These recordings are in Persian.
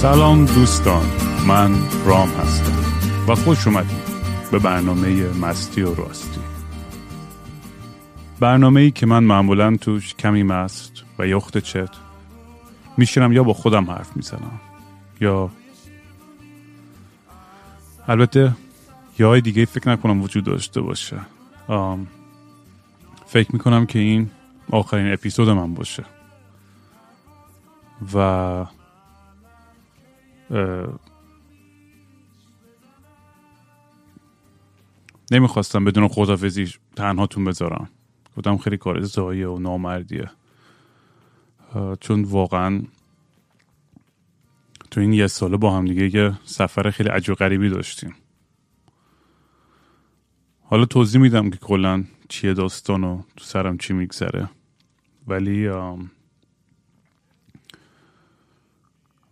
سلام دوستان من رام هستم و خوش اومدید به برنامه مستی و راستی. برنامه ای که من معمولا توش کمی مست و یخت چت میشینم یا با خودم حرف می‌زنم یا البته یه های دیگه فکر نکنم وجود داشته باشه. آم، فکر می‌کنم که این آخرین اپیزود من باشه. و نمی‌خواستم بدون خدافزی تنهاتون بذارم. گفتم خیلی کار زایه و نامردیه. چون واقعا تو این یه ساله با هم دیگه یه سفر خیلی عجیب و غریبی داشتیم. حالا توضیح میدم که کلا چیه داستان و تو سرم چی میگذره. ولی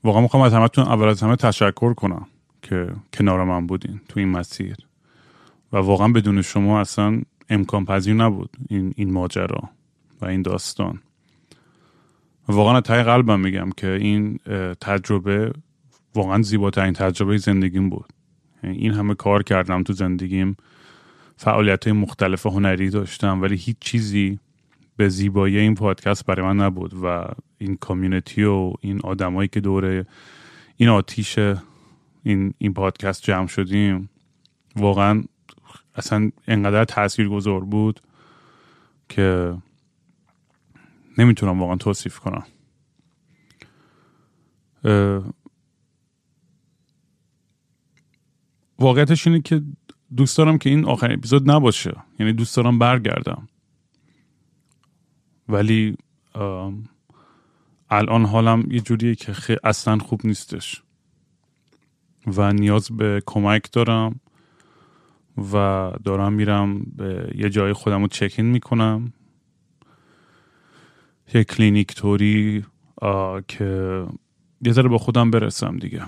واقعا می‌خوام از همتون اول از همه تشکر کنم که کنار من بودین تو این مسیر. و واقعا بدون شما اصلا امکان پذیر نبود این, این ماجرا و این داستان. واقعا از ته قلبم میگم که این تجربه واقعا زیباترین تجربه زندگیم بود. یعنی این همه کار کردم تو زندگیم. فعالیت های مختلف هنری داشتم ولی هیچ چیزی به زیبایی این پادکست برای من نبود و این کامیونیتی و این آدمایی که دور این آتیش این این پادکست جمع شدیم واقعا اصلا انقدر تأثیر گذار بود که نمی‌تونم واقعا توصیف کنم. واقعیتش اینه که دوست دارم که این آخرین اپیزود نباشه. یعنی دوست دارم برگردم. ولی الان حالم یه جوریه که خی... اصلا خوب نیستش. و نیاز به کمک دارم و دارم میرم به یه جای خودم رو چکین می‌کنم. یه کلینیک توری که یه ذره به خودم برسم دیگه.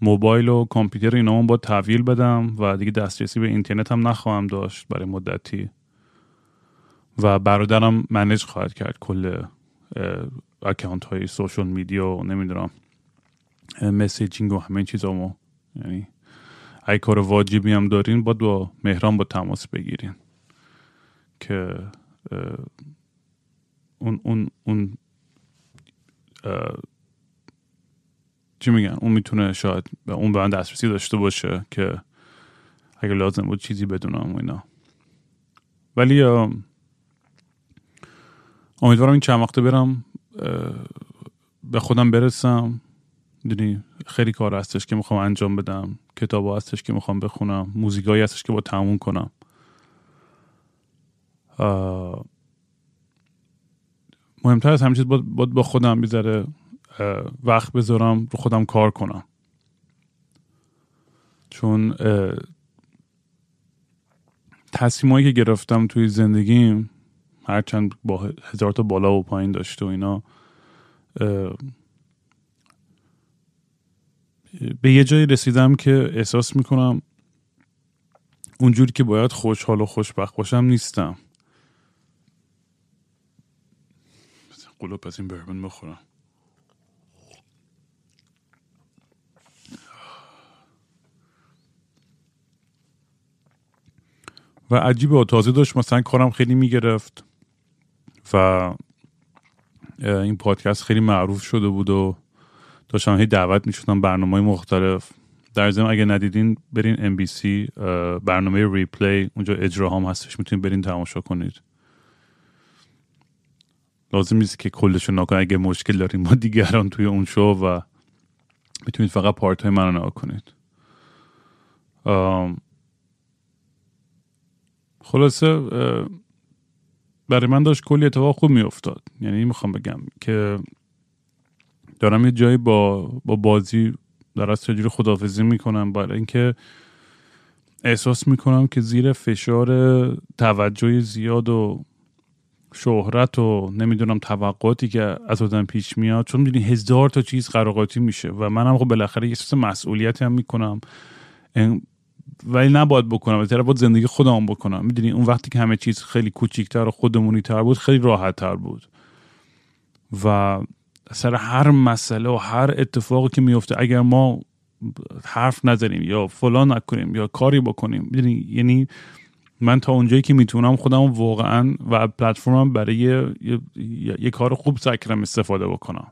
موبایل و کامپیوتر اینا باید تحویل بدم و دیگه دسترسی به اینترنت هم نخواهم داشت برای مدتی. و برادرم manage خواهد کرد کل account های social media و نمی‌دونم messaging و همه این چیزامو. یعنی اگه کار واجبی هم دارین باید با مهران با تماس بگیرین که اون اون اون چی میگن؟ اون می‌تونه شاید به اون به من دسترسی داشته باشه که اگه لازم بود چیزی بدونم و اینا. ولی امیدوارم این چند وقته برم به خودم برسم. می‌دونی خیلی کار هستش که می‌خوام انجام بدم کتاب هستش که می‌خوام بخونم موزیکایی هستش که با تموم کنم. مهمتر از همه چیز باید, با خودم بیذاره وقت بذارم رو خودم کار کنم. چون تصمیمایی که گرفتم توی زندگیم هرچند با هزار تا بالا و پایین داشته و اینا به یه جایی رسیدم که احساس می‌کنم اونجوری که باید خوشحال و خوشبخت باشم نیستم. قلوب از این بربن بخورم. و عجیب و تازه داشت مثلا کارم خیلی می‌گرفت. و این پادکست خیلی معروف شده بود و داشتم هی دعوت می‌شدم برنامه مختلف. در ضمن اگه ندیدین برین ام بی سی برنامه ریپلی اونجا اجرا هم هستش می‌تونین برین تماشا کنید. لازم نیست که کلشو نکنه اگه مشکل داریم با دیگران توی اون شو و می‌تونید فقط پارت های من رو کنید خلاصه برای من داشت کلی اتفاق خوب میافتاد. یعنی می‌خوام بگم که دارم یه جایی با با بازی در از چجوری خدافزی می‌کنم. برای اینکه احساس می‌کنم که زیر فشار توجه زیاد و شهرت و نمی‌دونم توقعاتی که از آدم پیش میاد چون می‌دونی هزار تا چیز قراقاتی میشه. و منم خب بالاخره یه احساس مسئولیتی هم می‌کنم. ولی نباید بکنم. بهتره باید زندگی خودم بکنم. می‌دونی اون وقتی که همه چیز خیلی کوچیکتر و خودمونی تر بود خیلی راحت تر بود. و سر هر مسئله و هر اتفاقی که میفته اگر ما حرف نزنیم یا فلان نکنیم یا کاری بکنیم می‌دونی؟ یعنی من تا اونجایی که می‌تونم خودم واقعا و پلتفرمم برای یه, یه،, کار خوب سعی استفاده بکنم.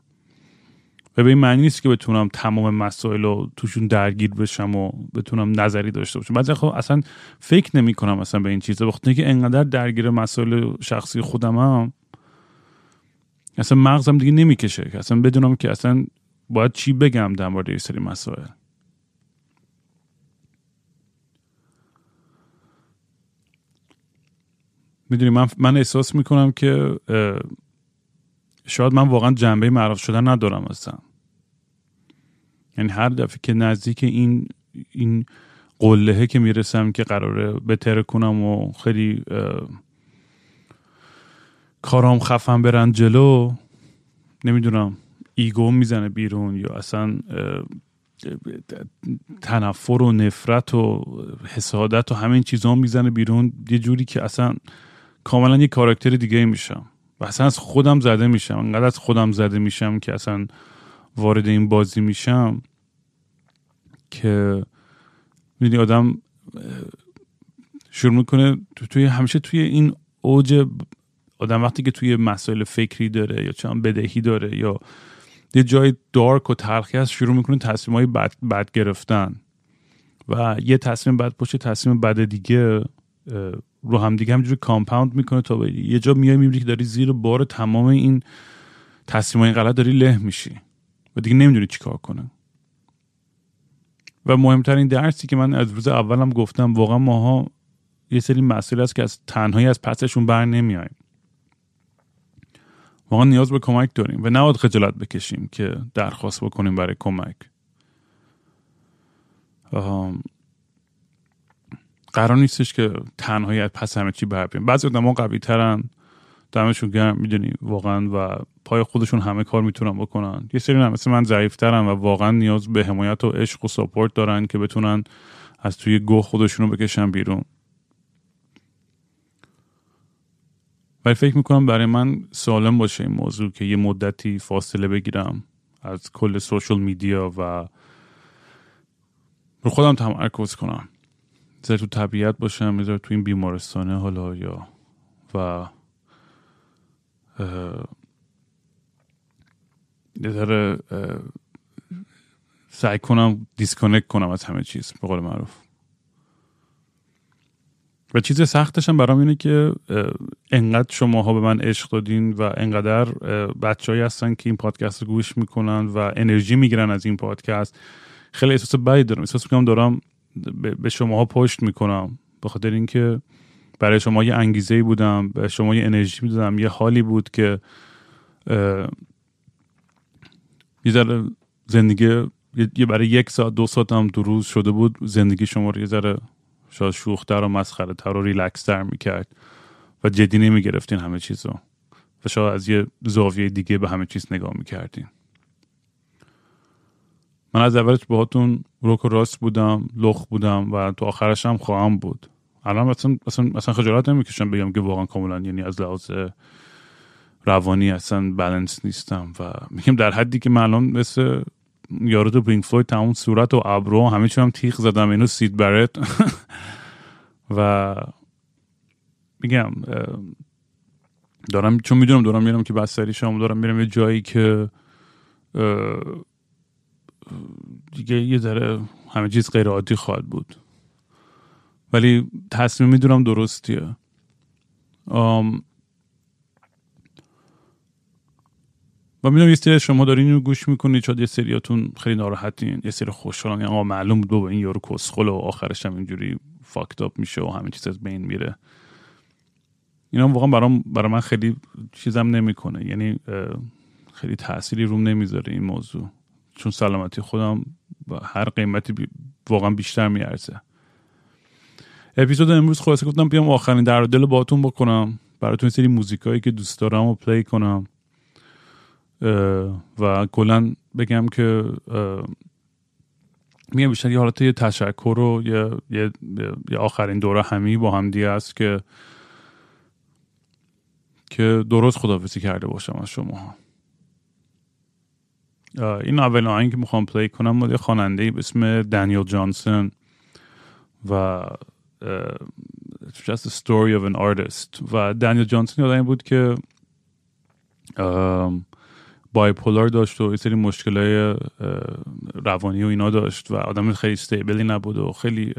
و به این معنی نیست که بتونم تمام مسائل رو توشون درگیر بشم و بتونم نظری داشته باشم. بعضی خب اصلا فکر نمی کنم اصلا به این چیزا وقتی که انقدر درگیر مسائل شخصی خودمم اصلا مغزم دیگه نمی‌کشه. که اصلا بدونم که اصلا باید چی بگم در مورد یه سری مسائل. می‌دونی من, من احساس می‌کنم که شاید من واقعا جنبه معروف شدن ندارم اصلا. یعنی هر دفعه که نزدیک این این قلهه که می‌رسم که قراره بتره کنم و خیلی کارام خفن برن جلو نمی‌دونم ایگو می‌زنه بیرون یا اصلا تنفر و نفرت و حسادت و همین چیزها می‌زنه بیرون یه جوری که اصلا کاملا یه کاراکتر دیگه میشم. و اصلا از خودم زده میشم. انقدر از خودم زده میشم که اصلا وارد این بازی میشم که می‌دونی آدم شروع می‌کنه توی همیشه توی این اوج آدم وقتی که توی مسائل فکری داره یا چند بدهی داره یا یه جای دارک و تلخی هست شروع می‌کنه تصمیم های بد, بد گرفتن. و یه تصمیم بد پشت تصمیم بد دیگه رو هم دیگه همجوری کامپاوند می‌کنه تا یه جا میای می‌بینی که داری زیر بار تمام این تصمیم های غلط داری له میشی و دیگه نمی‌دونی چیکار کنه. و مهمترین درسی که من از روز اولم گفتم واقعا ماها یه سری مسئله است که از تنهایی از پسشون بر نمیایم واقعا نیاز به کمک داریم و نباید خجالت بکشیم که درخواست بکنیم برای کمک. قرار نیستش که تنهایی از پس همه چی بر بیان بعضی آدم‌ها قوی ترن دمشون گرم می‌دونی واقعا و پای خودشون همه کار می‌تونن بکنن. یه سری مثل من ضعیفترن و واقعا نیاز به حمایت و عشق و support دارن که بتونن از توی گوه خودشون رو بکشن بیرون. ولی فکر می‌کنم برای من سالم باشه این موضوع که یه مدتی فاصله بگیرم از کل social media و رو خودم تمرکز کنم. زر تو طبیعت باشم یه تو این بیمارستانه حالا یا و یه ذره سعی کنم دیسکونکت کنم از همه چیز به قول معروف. و چیز سختش هم برام اینه که انقدر شماها به من عشق دادین و انقدر بچههایی هستن که این پادکست رو گوش می‌کنن و انرژی می‌گیرن از این پادکست. خیلی احساس بدی دارم. احساس می‌کنم دارم به شماها پشت می‌کنم. به خاطر اینکه برای شما یه انگیزه بودم به شما یه انرژی می‌دادم یه حالی بود که یه ذره زندگی یه برای یک ساعت دو ساعت هم دو روز شده بود زندگی شما رو یه ذره شاید شوختر و مسخره تر و ریلکس می‌کرد و جدی نمی‌گرفتین همه چیز رو و شاید از یه زاویه دیگه به همه چیز نگاه می‌کردین. من از اولش باهاتون روک و راست بودم لخ بودم و تو آخرش هم خواهم بود. الان اصلا اصلا, اصلا خجالت نمی‌کشم بگم که واقعا کاملا یعنی از لحاظ روانی اصلا بالانس نیستم و میگم در حدی که من الان مثل یارو تو پینک فلوید تمام صورت و ابرو همه چی هم تیغ زدم اینو سید برت. و میگم دارم چون می‌دونم دارم میرم که بستری شما دارم میرم یه جایی که دیگه یه ذره همه چیز غیر عادی خواهد بود. ولی تصمیم می‌دونم درستیه. و می‌دونم یه سری شما دارین اینو گوش می‌کنید چون یه سریاتون خیلی ناراحتین یه سری خوشحالن. یعنی معلوم بود بابا این یارو کسخل و آخرش هم اینجوری فاکت اپ میشه و همه چیز از بین میره. اینا واقعا برام برای من خیلی چیزم نمی‌کنه. یعنی خیلی تأثیری روم نمی‌ذاره این موضوع. چون سلامتی خودم با هر قیمتی واقعا بیشتر میارزه. اپیزود امروز خلاصه گفتم بیام آخرین در دل باتون بکنم. براتون سری موزیکایی که دوست دارم و پلی کنم. و کلا بگم که میگم بیشتر یه حالت یه تشکر و یه, یه،, یه آخرین دوره همی با هم دیگه است که که درست خدافزی کرده باشم از شما این اول آهنگ که می‌خوام پلی کنم مال یه خواننده به اسم دانیل جانسون و just a story of an artist. و دانیل جانسون یادم بود که بایپولار داشت و یه سری مشکلای روانی و اینا داشت و آدم خیلی استیبلی نبود و خیلی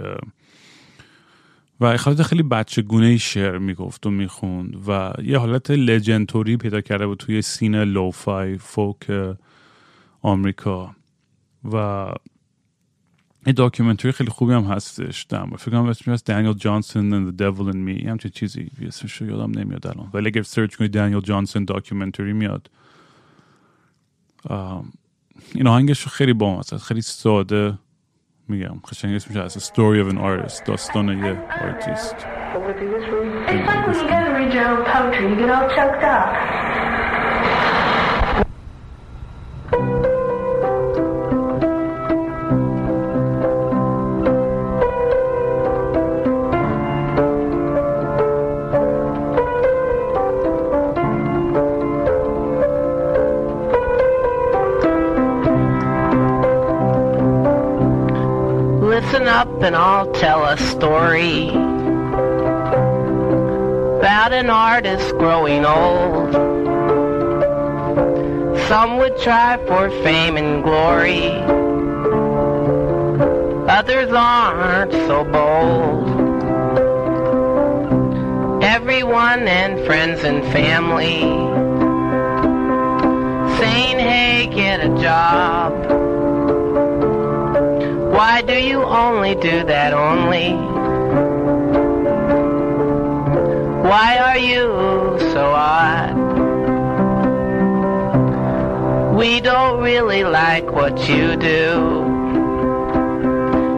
و خالد خیلی بچه گونه شعر می‌گفت و می‌خوند و یه حالت legendary پیدا کرده بود توی scene lo-fi folk آمریکا. و یه documentary خیلی خوبی هم هستش در فکر کنم اسمش دانیل جانسون and the devil in me. همچه چیزی. اسمش رو یادم نمیاد الان. ولی اگر search کنید دانیل جانسون documentary میاد. این آهنگش خیلی با خیلی ساده میگم. قشنگ اسمش هست story of an artist. داستان یه آرتیست. And I'll tell a story about an artist growing old. Some would try for fame and glory, others aren't so bold. Everyone and friends and family saying, hey, get a job why do you only do that only? Why are you so odd? We don't really like what you do.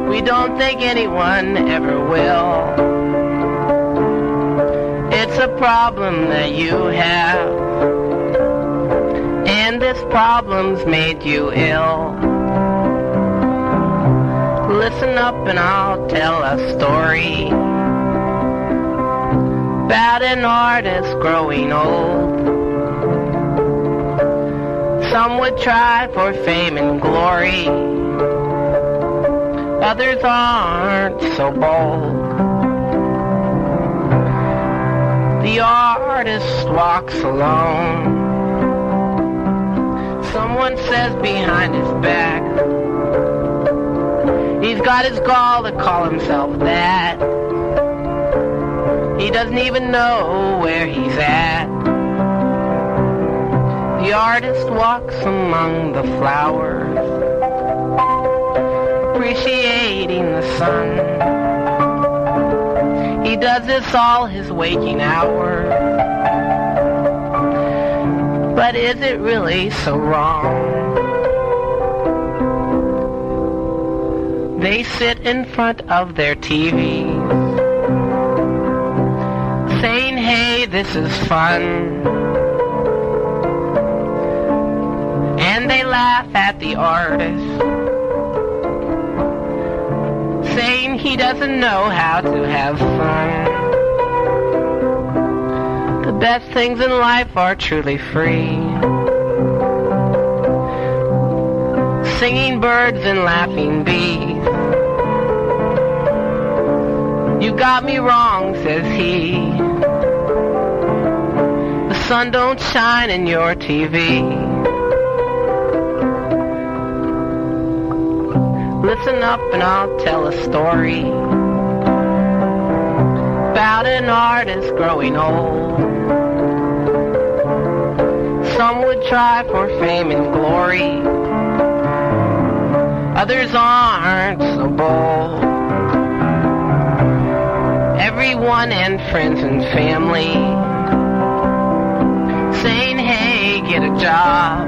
We don't think anyone ever will. It's a problem that you have. And this problem's made you ill. Listen up and I'll tell a story about an artist growing old. Some would try for fame and glory, others aren't so bold. The artist walks alone. Someone says behind his back, He's got his gall to call himself that. He doesn't even know where he's at. The artist walks among the flowers, appreciating the sun. He does this all his waking hours. But is it really so wrong? They sit in front of their TVs, saying, hey, this is fun. And they laugh at the artist, saying he doesn't know how to have fun. The best things in life are truly free. Singing birds and laughing bees. You got me wrong, says he. The sun don't shine in your TV. Listen up and I'll tell a story about an artist growing old. Some would try for fame and glory. Others aren't so bold. Everyone and friends and family saying, hey, get a job.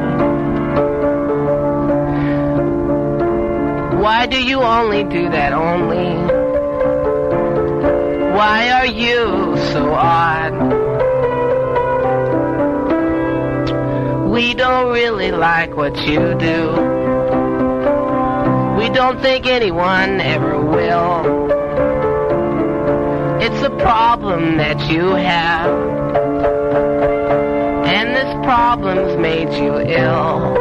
Why do you only do that only? Why are you so odd? We don't really like what you do. We don't think anyone ever will. It's a problem that you have. And this problem's made you ill.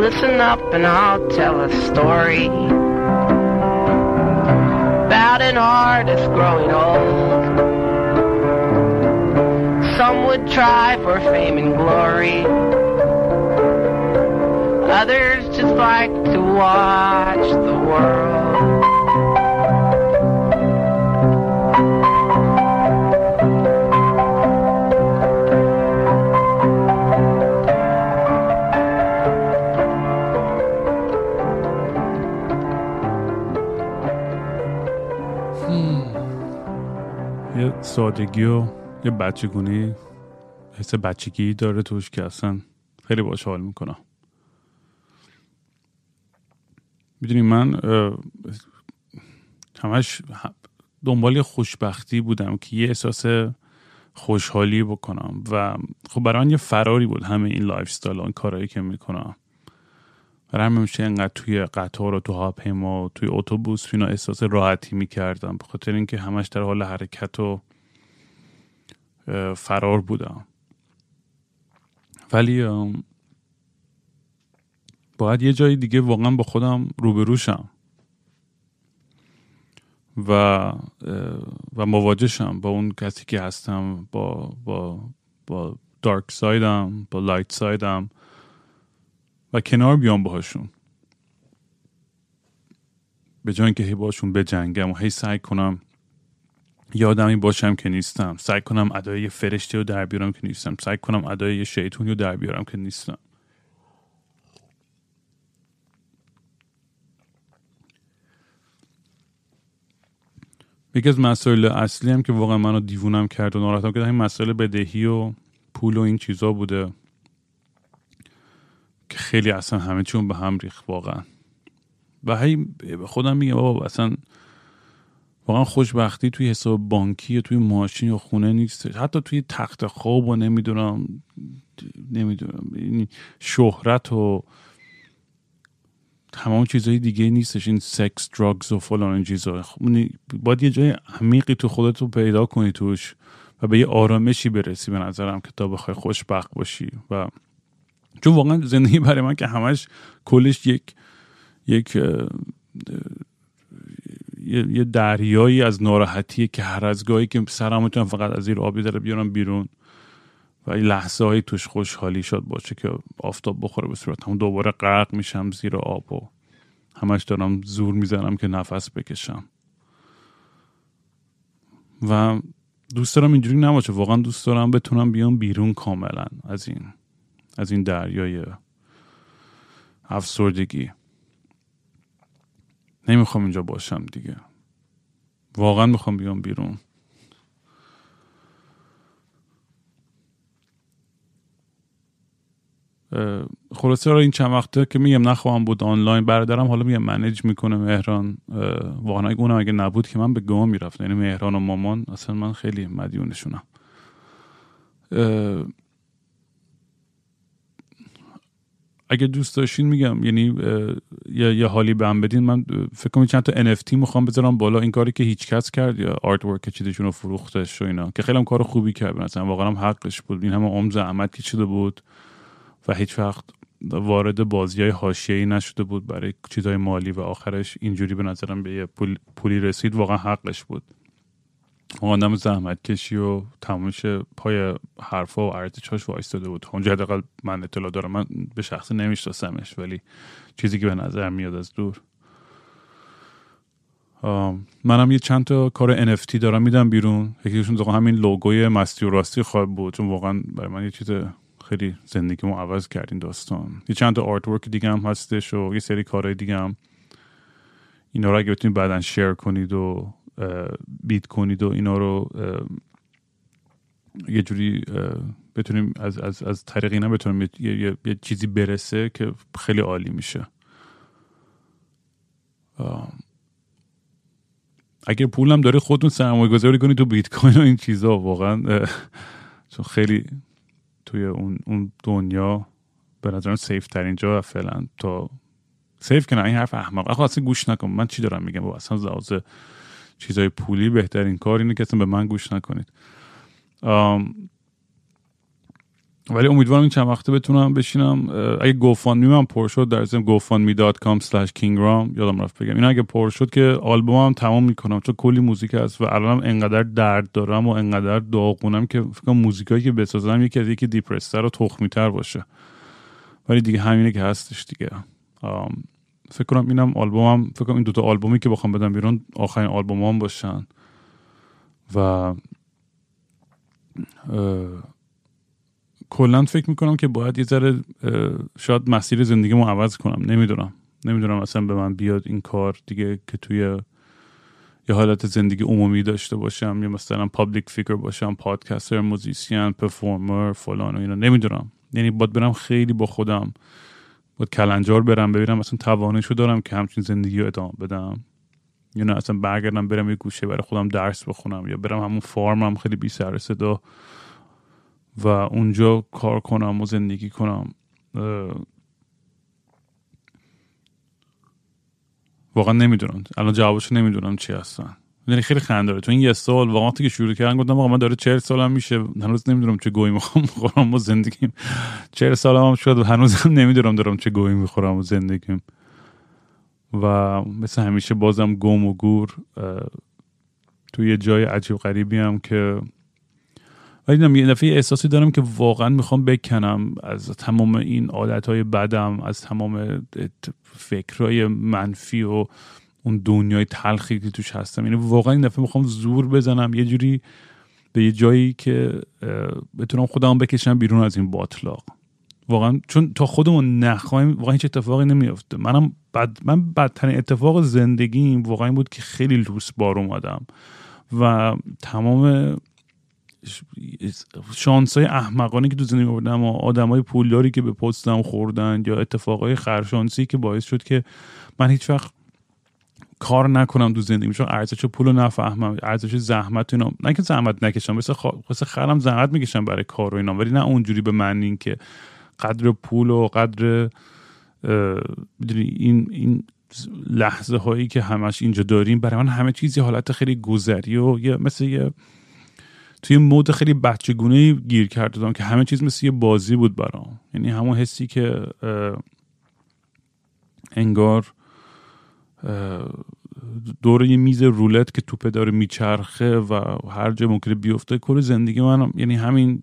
Listen up and I'll tell a story about an artist growing old. Some would try for fame and glory. Others just like to watch the world. سادگی و یه بچگونی حس بچگی داره توش که اصلا خیلی باش حال می‌کنم. می‌دونی من همش دنبال خوشبختی بودم که یه احساس خوشحالی بکنم و خب برای یه فراری بود همه این lifestyle این کارهایی که می‌کنم. برای همین میشه اینقدر توی قطار و تو هواپیما و توی اتوبوس اینا احساس راحتی می‌کردم به خاطر اینکه همش در حال حرکت و فرار بودم. ولی باید یه جای دیگه واقعا با خودم روبروشم و و مواجهشم با اون کسی که هستم با با با دارک سایدم با لایت سایدم و کنار بیام باهاشون. به جای اینکه هی باشون بجنگم و هی سعی کنم یه آدمی باشم که نیستم. سعی کنم ادای فرشته رو در بیارم که نیستم. سعی کنم ادای یه رو در بیارم که نیستم. یکی از مسائل اصلی هم که واقعا منو دیوونم کرد و ناراحتم کرد همین مسائل بدهی و پول و این چیزا بوده که خیلی اصلا همه چون به هم ریخت واقعا. و هی خودم میگم بابا اصلا واقعا خوشبختی توی حساب بانکی یا توی ماشین یا خونه نیست. حتی توی تخت خواب و نمی‌دونم نمی‌دونم یعنی شهرت و تمام چیزهای دیگه نیستش. این سکس دراگز و فلان این چیزا. خب اونی- باید یه جای عمیقی تو خودت رو پیدا کنی توش و به یه آرامشی برسی به نظرم که تا بخوای خوشبخت باشی. و چون واقعا زندگی برای من که همش کلش یک یک یه یه دریایی از ناراحتیه که هر از گاهی که سرم می‌تونم فقط از زیر آبی داره بیارم بیرون و این لحظه های توش خوشحالی شد باشه که آفتاب بخوره به صورتم دوباره غرق میشم زیر آب و همش دارم زور می‌زنم که نفس بکشم. و دوست دارم اینجوری نباشه واقعا دوست دارم بتونم بیام بیرون کاملا از این از این دریای افسردگی. نمی‌خوام اینجا باشم دیگه. واقعا می‌خوام بیام بیرون. خلاصه رو این چند وقته که میگم نخواهم بود آنلاین برادرم حالا میگم منیج می‌کنه مهران. واقعا اگه اونم اگه نبود که من به گام می‌رفتم. یعنی مهران و مامان اصلا من خیلی مدیونشونم اه، اگه دوست داشتین میگم یعنی یه, یه حالی به هم بدین. من فکر کنم چند تا NFT می‌خوام بذارم بالا. این کاری که هیچ کس کرد یا آرت ورک چیزشون رو فروختش و اینا. که خیلی هم کار خوبی کرد مثلا واقعا هم حقش بود. این همه عمر زحمت کشیده بود و هیچ وقت وارد بازی های حاشیه‌ای نشده بود برای چیزهای مالی. و آخرش اینجوری به نظرم به یه پول، پولی رسید. واقعا حقش بود. آدم زحمت کشی و تمامش پای حرفا و ارتشاش وایستاده بود. اونجا حداقل من اطلاع دارم. من به شخص نمیشناسمش ولی چیزی که به نظر میاد از دور. منم یه چند تا کار NFT دارم میدم بیرون. یکیشون واقعا همین لوگوی مستی و راستی خواهد بود چون واقعا برای من یه چیز خیلی زندگیمو عوض کرد این داستان. یه چند تا آرت ورک دیگه هم هستش و یه سری کارهای دیگه هم. اینا رو اگه بتونید بعدا شیر کنید و بیت کنید و اینا رو یه جوری بتونیم از, از, از طریق اینا بتونیم یه, یه،, یه چیزی برسه که خیلی عالی میشه. اگر پولم داره خودتون سرمایه گذاری کنید تو بیت کوین و این چیزا واقعا چون خیلی توی اون, اون دنیا به نظرم سیف ترین جا فعلا تا سیف کنه این حرف احمق. آخه اصلا گوش نکن. من چی دارم میگم؟ با اصلا زاوز چیزای پولی بهترین کار اینه که اصلا به من گوش نکنید. ولی امیدوارم این چند وقته بتونم بشینم. اگه گوفاندمی من پر شد در ضمن gofundme.com slash kingram یادم رفت بگم. این اگه پر شد که آلبومم تمام می‌کنم چون کلی موزیک هست و الانم انقدر درد دارم و انقدر داغونم که فکر کنم موزیکایی که بسازم یکی از یکی دیپرستر و تخمیتر باشه. ولی دیگه همینه که هستش دیگه. فکر کنم اینم آلبومم فکر کنم این دوتا آلبومی که بخوام بدم بیرون آخرین آلبومام باشن. و کلا فکر می‌کنم که باید یه ذره شاید مسیر زندگیمو عوض کنم. نمی‌دونم. نمی‌دونم اصلا به من بیاد این کار دیگه که توی یه حالت زندگی عمومی داشته باشم یا مثلا public figure باشم podcaster musician performer فلان و اینا. نمی‌دونم. یعنی باید برم خیلی با خودم باید کلنجار برم ببینم مثلا توانشو دارم که همچین زندگی رو ادامه بدم. یا نه اصلا برگردم برم یه گوشه برای خودم درس بخونم یا برم همون فارمم خیلی بی سر صدا و اونجا کار کنم و زندگی کنم. واقعا نمی‌دونم. الان جوابشو نمی‌دونم چی هستن. یعنی خیلی خنده داره تو این یه سال وقتی که شروع کردم گفتم آقا من داره 40 سالم میشه. هنوز نمی‌دونم چه گویی می‌خوام بخورم و زندگیم. 40 سالم هم شد و هنوزم نمی‌دونم دارم چه گویی می‌خورم و زندگیم. و مثل همیشه بازم گم و گور توی یه جای عجیب غریبی هم که ولی یه دفعه احساسی دارم که واقعا می‌خوام بکنم. از تمام این عادتهای بدم از تمام فکرهای منفی و اون دنیای تلخی که توش هستم. یعنی واقعا این دفعه می‌خوام زور بزنم. یه جوری به یه جایی که بتونم خودم بکشم بیرون از این باطلاق. واقعا چون تا خودمون نخواهیم واقعا هیچ اتفاقی نمیافته. منم بد من بدترین اتفاق زندگیم واقعا این بود که خیلی لوس بار اومدم. و تمام شانس های احمقانه که تو زندگی بردم و آدم های پولداری که به پستم خوردن یا اتفاقای خرشانسی که باعث شد که من هیچ وقت کار نکنم تو زندگی چون ارزش پول رو نفهمم ارزش زحمت اینا. نه که زحمت نکشم مثل, مثل خرم زحمت می‌کشم برای کار و اینا. ولی نه اونجوری به من این که قدر پول و قدر این این لحظه هایی که همش اینجا داریم برای من همه چیزی حالت خیلی گذری و یه مثل یه توی مود خیلی بچگونه گیر کرده که همه چیز مثل یه بازی بود برام. یعنی همون حسی که انگار دور یه میز رولت که توپه داره میچرخه و هر جا ممکنه بیفته کل زندگی من یعنی همین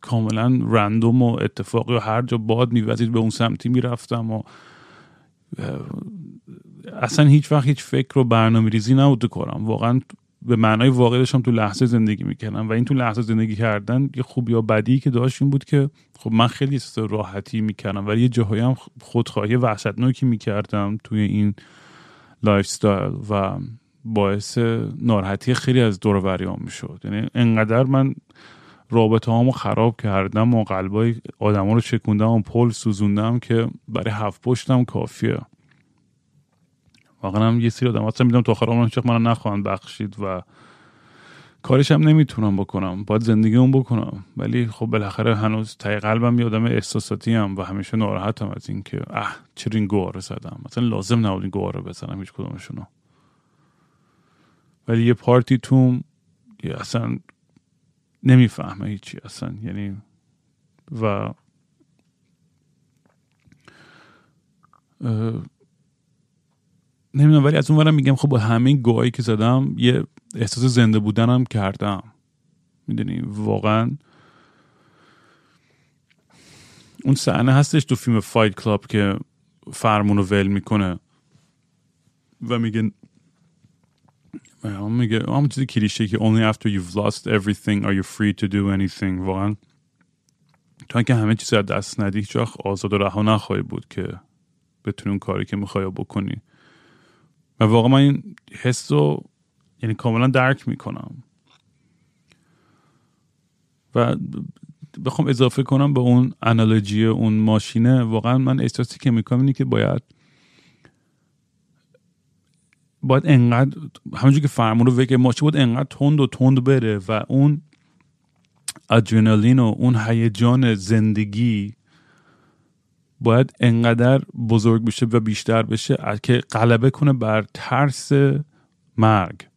کاملا رندوم و اتفاقی و هر جا باد میوزید به اون سمتی می‌رفتم و اصلا هیچ وقت هیچ فکر و برنامه ریزی نبود کنم واقعا به معنای واقعی داشتم تو لحظه زندگی می‌کردم و این تو لحظه زندگی کردن یه خوبی یا بدی که داشت این بود که خب من خیلی راحتی می‌کردم ولی یه جاهایی هم خودخواهی وحشتناکی می‌کردم توی این lifestyle و باعث ناراحتی خیلی از دور هم می‌شد. یعنی انقدر من رابطه هامو خراب کردم و قلبای آدم رو شکوندم و پل سوزوندم که برای هفت پشتم کافیه. واقعا هم یه سری آدم اصلا می‌دونم تو آخر عمرم من نخواهند بخشید و کارش هم نمی‌تونم بکنم. باید زندگی اون بکنم. ولی خب بالاخره هنوز تای قلبم یه آدم احساساتی هم و همیشه ناراحتم از اینکه اه چرا این گواره زدم؟ مثلا لازم نبود این گواره بزنم هیچ کدومشونو. ولی یه پارتی توم اصلا نمی‌فهمه هیچی اصلا. یعنی و نمی‌دونم ولی از اون میگم خب با همه گوهایی که زدم یه احساس زنده بودنم کردم. می‌دونی واقعا. اون صحنه هستش تو فیلم فایت کلاب که فرمون رو ول می‌کنه. و میگه هم میگه همون چیزی کلیشه که only after you've lost everything are you free to do anything. واقعا. تو که همه چیز از دست ندی هیچ آزاد و رها نخواهی بود که بتونی اون کاری که می‌خوای بکنی. و واقعا من این حس رو یعنی کاملا درک می‌کنم. و بخوام اضافه کنم به اون انالوجی اون ماشینه واقعا من احساسی که می‌کنم اینه که باید باید انقدر همونجور که فرمون رو وگه ماشین باید انقدر تند و تند بره و اون ادرنالین و اون هیجان زندگی باید انقدر بزرگ بشه و بیشتر بشه که غلبه کنه بر ترس مرگ.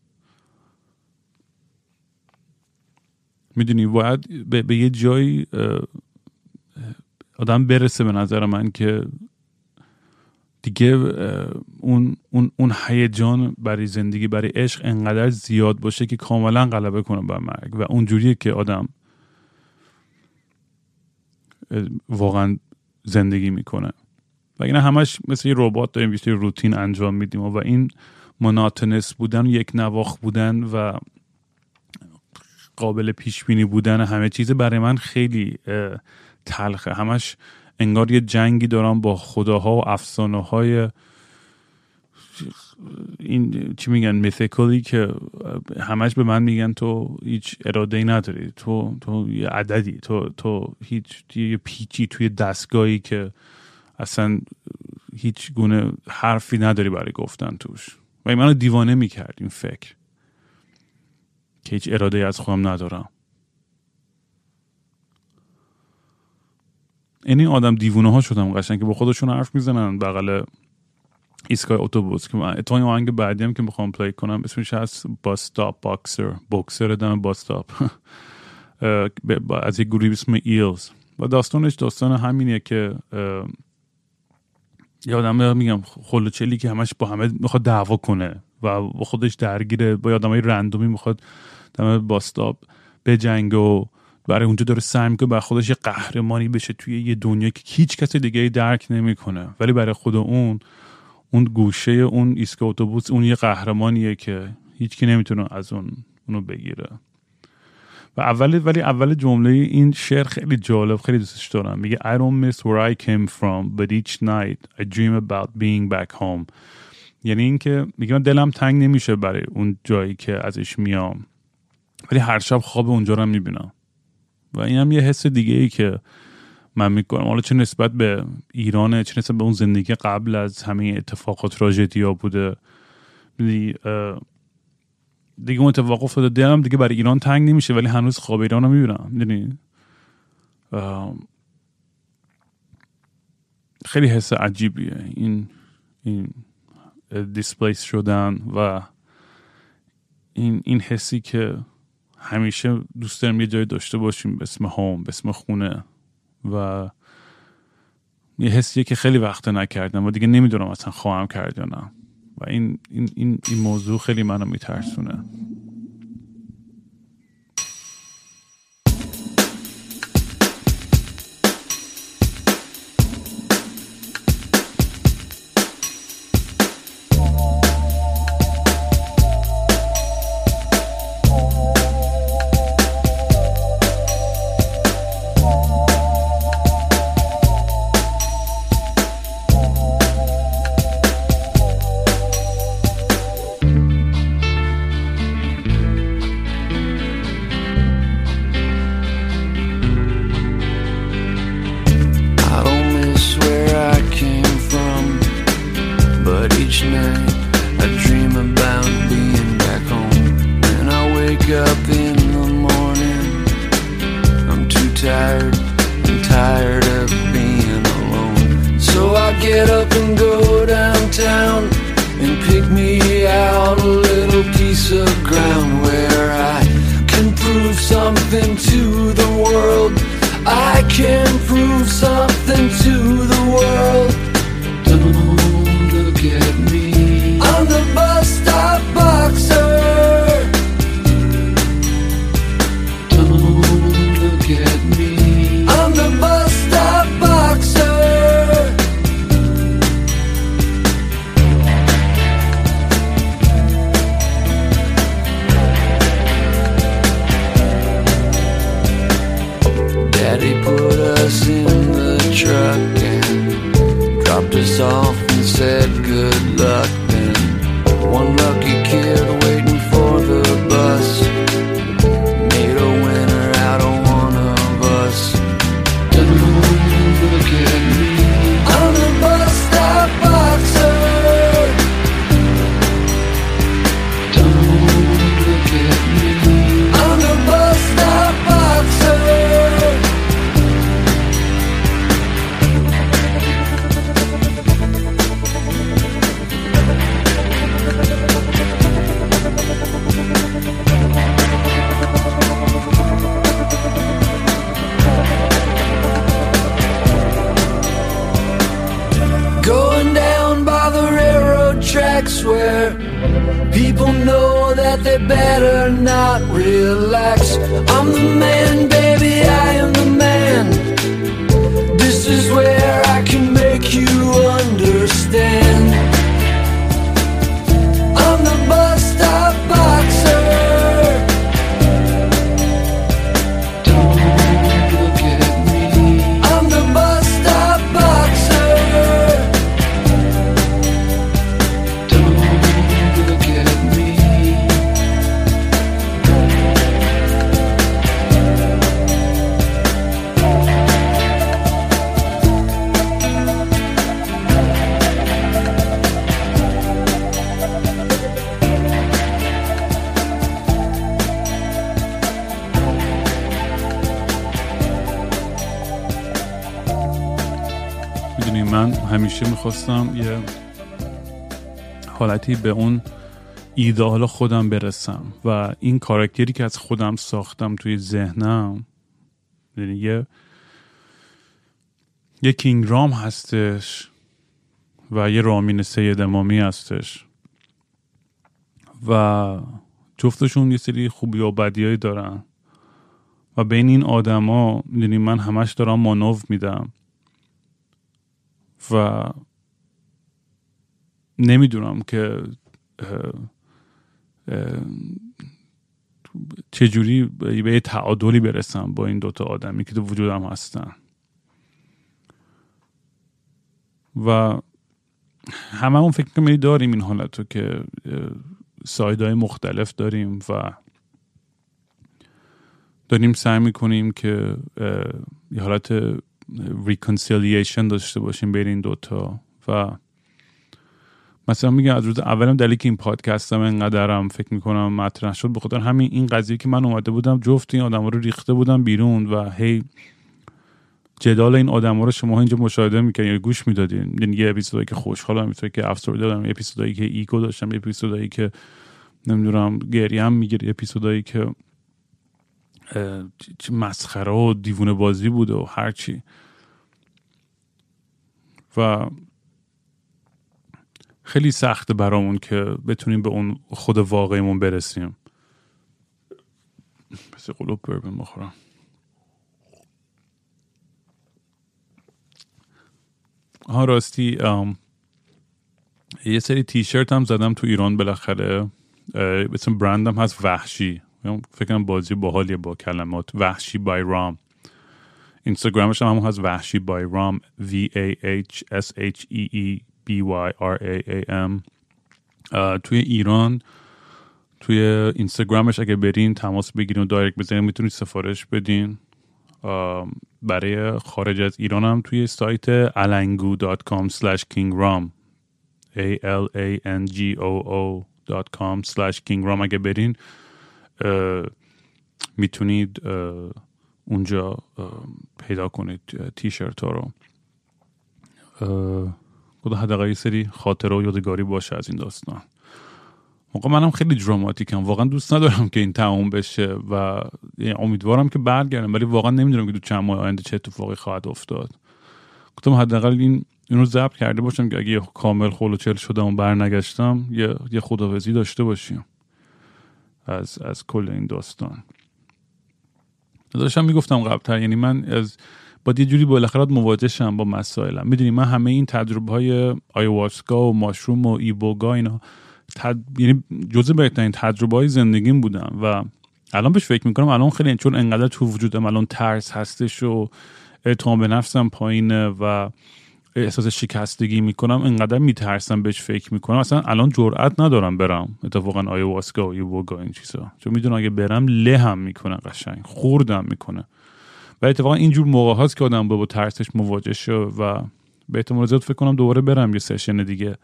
می‌دونی باید به, به یه جایی آدم برسه به نظر من که دیگه اون اون اون هیجان برای زندگی برای عشق انقدر زیاد باشه که کاملا غلبه کنه بر مرگ. و اونجوریه که آدم واقعا زندگی می‌کنه. و این همش مثل یه ربات داریم بیشتر روتین انجام میدیم و این مناتنس بودن یک نواخ بودن و قابل پیش بینی بودن همه چیز برای من خیلی تلخه. همش انگار یه جنگی دارم با خداها و افسانه های این چی میگن میثیکالی که همش به من میگن تو هیچ اراده ای نداری. تو تو یه عددی تو تو هیچ یه پیچی توی دستگاهی که اصلا هیچ گونه حرفی نداری برای گفتن توش. و منو دیوانه می‌کرد این فکر. که هیچ اراده از خودم ندارم. این آدم دیوونه ها شدم قشنگ که با خودشون حرف می‌زنن. بغل ایستگاه اتوبوس که من اتفاقی آهنگ بعدی هم که می‌خوام پلی کنم اسمش هست باستاپ باکسر بوکسر دم باستاپ از یک گروهی اسم ایلز و داستانش داستان همینیه که یه آدم میگم خلوچلی که همش با همه می‌خواد دعوا کنه و با خودش درگیره با آدمای رندومی می‌خواد دم باستاپ به جنگ و برای اونجا داره سعی می‌کنه بر خودش یه قهرمانی بشه توی یه دنیا که هیچ کسی دیگه درک نمی‌کنه. ولی برای خود اون اون گوشه اون ایستگاه اتوبوس اون یه قهرمانیه که هیچکی نمی‌تونه از اون اونو بگیره. و اول ولی اول جمله این شعر خیلی جالب خیلی دوستش دارم. میگه I don't miss where I came from but each night I dream about being back home. یعنی اینکه میگه من دلم تنگ نمیشه برای اون جایی که ازش میام. ولی هر شب خواب اونجا رو می‌بینم. و این هم یه حس دیگه ای که من می‌کنم. حالا چه نسبت به ایرانه چه نسبت به اون زندگی قبل از همه اتفاقات ها بوده. دیگه اون اتفاق افتاده دلم دیگه برای ایران تنگ نمیشه ولی هنوز خواب ایران رو می‌بینم. می‌دونی؟ خیلی حس عجیبیه. این این دیسپلیس شدن و این این حسی که همیشه دوست داریم یه جای داشته باشیم به اسم هوم به اسم خونه و یه حسیه که خیلی وقت نکردم و دیگه نمی‌دونم اصلا خواهم کرد یا نه. و این, این, این, این موضوع خیلی منو میترسونه. People know that they better not relax. I'm the man, می‌خواستم یه حالتی به اون ایدئال خودم برسم و این کاراکتری که از خودم ساختم توی ذهنم یعنی یه یه کینگ رام هستش و یه رامین سید امامی هستش. و جفتشون یه سری خوبی و بدیایی دارن. و بین این آدما می‌دونی من همش دارم مانو میدم. و نمی‌دونم که چجوری به یه تعادلی برسم با این دوتا آدمی که تو وجودم هستن. و هممون فکر کنم داریم این حالت رو که سایدهای مختلف داریم و داریم سعی می‌کنیم که یه حالت reconciliation داشته باشیم بین این دوتا و مثلا میگم از روز اولم دلیل که این پادکستم انقدرم فکر می‌کنم مطرح شد به خاطر همین این قضیه که من اومده بودم جفت این آدم رو ریخته بودم بیرون و هی جدال این آدم رو شما اینجا مشاهده می‌کنید یا گوش می‌دادین یعنی یه اپیزودایی که خوشحالم اپیزودایی که افسرده دارم یه اپیزودایی که ego داشتم اپیزودایی که نمی‌دونم گریم می‌گیره اپیزودایی که مسخره و دیوونه بازی بود و هرچی و خیلی سخته برامون که بتونیم به اون خود واقعیمون برسیم. مثل قلوب بربن بخورم. ها راستی یه سری تیشرت هم زدم تو ایران بالاخره. اسم برندم هست وحشی. فکر کنم بازی باحالیه با کلمات. وحشی بای رام. اینستاگرامش هم همون هست وحشی بای رام. V A H S H E E B Y R A A M. توی ایران توی اینستاگرامش اگه برین تماس بگیرین و دایرکت بزنین می‌تونید سفارش بدین. برای خارج از ایران هم توی سایت alangu.com slash kingram a l a n g o o com slash kingram اگه برین می‌تونید اونجا پیدا کنید تیشرت ها رو. خدا حداقل یه سری خاطره و یادگاری باشه از این داستان. موقع منم خیلی دراماتیکم واقعا دوست ندارم که این تموم بشه و یعنی امیدوارم که برگردم ولی واقعا نمی‌دونم که تو چند ماه آینده چه اتفاقی خواهد افتاد. گفتم حداقل این این رو ضبط کرده باشم که اگه کامل خول و چل شدم و برنگشتم یه یه خداوزی داشته باشیم از از کل این داستان. داشتم می‌گفتم قبلتر یعنی من از با یه جوری بالاخره مواجه شم با مسائلم. می‌دونی من همه این تجربه های آیواسکا و ماشروم و ایبوگا اینا تد... یعنی جزء بهترین تجربه های زندگیم بودم و الان بهش فکر می‌کنم الان خیلی چون انقدر تو وجودم الان ترس هستش و اعتماد به نفسم پایینه و احساس شکستگی می‌کنم انقدر میترسم بهش فکر می‌کنم. اصلا الان جرئت ندارم برم اتفاقا ayahuasca و یوگا این چیزا. چون می‌دونم اگه برم له هم می‌کنه قشنگ خوردم می‌کنه. و اتفاقا اینجور موقع هاست که آدم با, با ترسش مواجه شه و به احتمال زیاد فکر کنم دوباره برم یه session دیگه.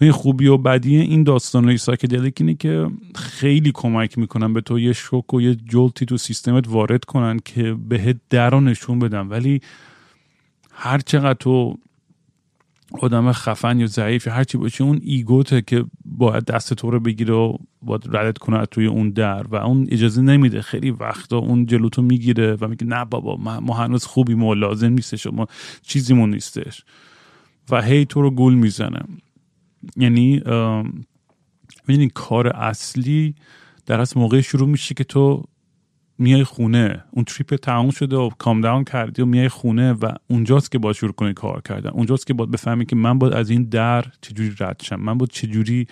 این خوبی و بدی این داستان psychedelic اینه که خیلی کمک می‌کنن به تو یه شوک و یه jolt ی تو سیستمت وارد کنن که بهت در رو نشون بدن. ولی هر چقدر تو آدم خفن یا ضعیف یا هرچی باشه اون ایگوته که باید دست تو رو بگیره و باید ردت کنه توی اون در و اون اجازه نمیده. خیلی وقتا اون جلوتو می‌گیره و میگه نه بابا ما هنوز خوبی ما لازم نیستش ما چیزیمون نیستش. و هی تو رو گول می‌زنه. یعنی می‌دونی کار اصلی در از موقع شروع میشه که تو میای خونه اون trip تموم شده و come down کردی و میای خونه و اونجاست که باید شروع کنی کار کردن. اونجاست که باید بفهمی که من باید از این در چجوری رد شم. من باید چجوری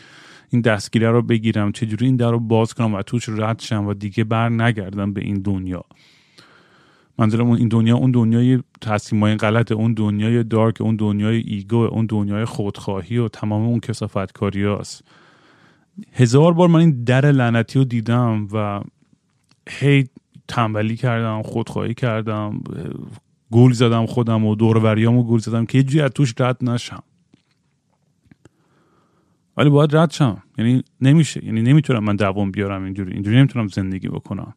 این دستگیره رو بگیرم چجوری این در رو باز کنم و توش رد شم و دیگه بر نگردم به این دنیا. منظورم این دنیا اون دنیای تصمیم های غلط اون دنیای dark اون دنیای ego اون دنیای خودخواهی و تمام اون کثافتکاری هست هزار بار من این در لعنتی رو دیدم و هی تنبلی کردم خودخواهی کردم گول زدم خودم و دوروریامو گول زدم که یه از توش رد نشم. ولی باید رد شم. یعنی نمیشه. یعنی نمی‌تونم من دوام بیارم اینجوری. اینجوری نمی‌تونم زندگی بکنم.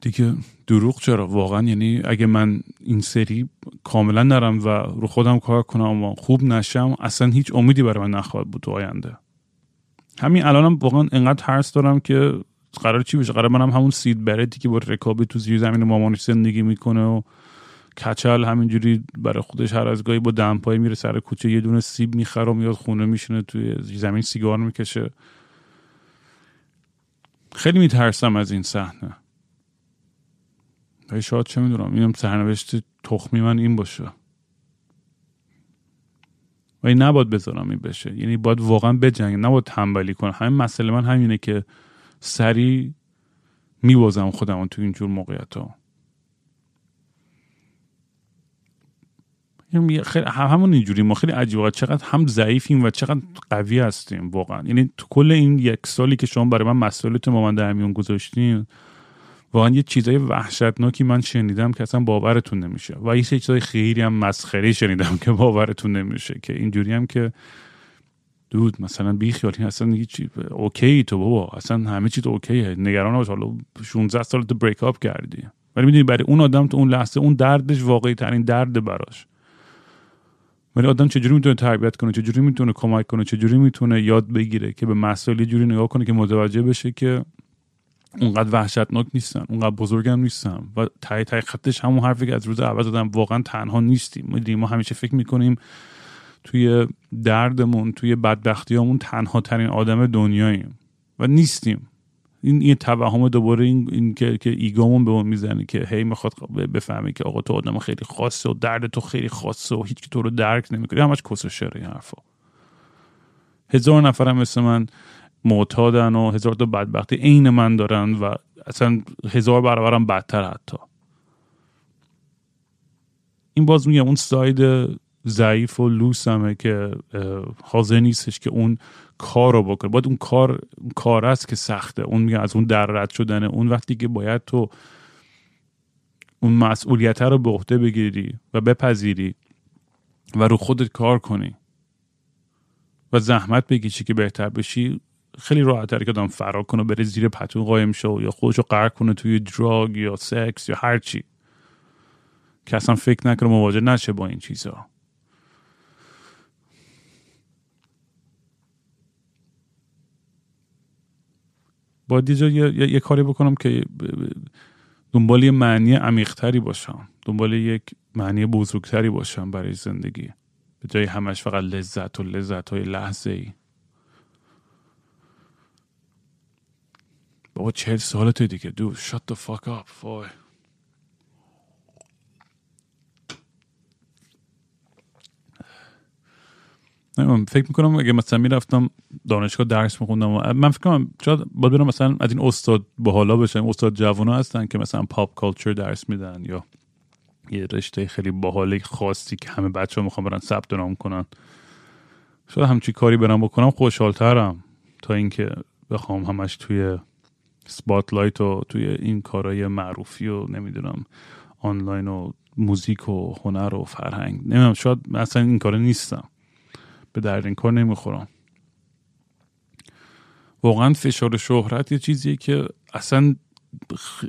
دیگه دروغ چرا؟ واقعا یعنی اگه من این سری کاملا نرم و رو خودم کار کنم و خوب نشم اصلا هیچ امیدی برای من نخواهد بود تو آینده. همین الانم واقعا انقدر ترس دارم که قرار چی بشه؟ قرار منم همون سید برتی که با رکابی تو زیر زمین مامانش زندگی می‌کنه و کچل همینجوری برای خودش هر از گاهی با دمپایی میره سر کوچه یه دونه سیب می‌خره و میاد خونه میشینه توی زمین سیگار می‌کشه. خیلی میترسم از این صحنه. شاید چه می‌دونم اینم سرنوشت تخمی من این باشه. و این نباید بذارم این بشه. یعنی باید واقعا بجنگه نباید تنبلی کنم. همین مسئله من همینه که سریع میبازم خودم تو اینجور موقعیت ها یعنی خیلی همون اینجوری ما خیلی عجیبه چقدر هم ضعیفیم و چقدر قوی هستیم واقعا. یعنی تو کل این یک سالی که شما برای من مسئولیت ما من در میون گذاشتین واقعا یه چیزای وحشتناکی من شنیدم که اصلا باورتون نمیشه. و یه چیزای خیلی هم مسخره شنیدم که باورتون نمیشه که اینجوری هم که دود مثلا بی خیالی اصلا چی اوکی تو بابا اصلا همه چی تو اوکیه. نگران باش حالا 16 سال تو بریک اپ کردی. ولی می‌دونی برای اون آدم تو اون لحظه اون دردش واقعی ترین درد براش. ولی آدم چجوری می‌تونه تربیت کنه؟ چجوری می‌تونه کمک کنه؟ چجوری می‌تونه یاد بگیره که به مسائل جوری نگاه کنه که متوجه بشه که اونقدر وحشتناک نیستن اونقدر بزرگم نیستن و تای تای خطش همون حرفی که از روز اول دادم واقعا تنها نیستیم. ما همیشه فکر می‌کنیم توی دردمون توی بدبختیامون تنها ترین آدم دنیاییم و نیستیم. این یه توهم دوباره این, این که, که ایگامون به اون می‌زنه که هی می‌خواد بفهمه که آقا تو آدم خیلی خاصه و درد تو خیلی خاصه و هیچ تو رو درک نمی‌کنه. همش کس شره این حرفا. هزار نفرم مثل من معتادن و هزار تا بدبختی عین من دارن و اصلا هزار برابرم بدتر حتی. این باز میگم اون ساید ضعیف و لوسمه که حاضر نیستش که اون کار رو بکنه. باید اون کار کار است که سخته. اون میگه از اون در رد شدنه اون وقتی که باید تو اون مسئولیت رو به عهده بگیری و بپذیری و رو خودت کار کنی و زحمت بکشی که بهتر بشی خیلی راحت که آدم فرار کنه بره زیر پتو قایم شه یا خودش رو قرق کنه توی دراگ یا سکس یا هر چی. که اصلا فکر نکنه مواجه نشه با این چیزها باید یه, یه،, یه کاری بکنم که دنبال یه معنی عمیقتری باشم. دنبال یک معنی بزرگتری باشم برای زندگی. به جای همش فقط لذت و لذت های لحظه ای بابا چهل سالته دیگه. دو shut the fuck up فای فکر می‌کنم اگه مثلا می‌رفتم دانشگاه درس میخوندم من فکر کنم شاید باید برم مثلا از این استادا حالا بشم. استاد جوان هستن که مثلا pop culture درس میدن یا یه رشته خیلی باحالی خاصی که همه بچه ها می‌خوان برن ثبت نام کنن. شاید همچی کاری برم بکنم خوشحالترم تا اینکه بخوام همش توی spotlight و توی این کارهای معروفی و نمی‌دونم آنلاین و موزیک و هنر و فرهنگ. نمی‌دونم شاید اصلا این کار نیستم. به درد این کار نمی‌خورم. واقعا فشار شهرت یه چیزیه که اصلا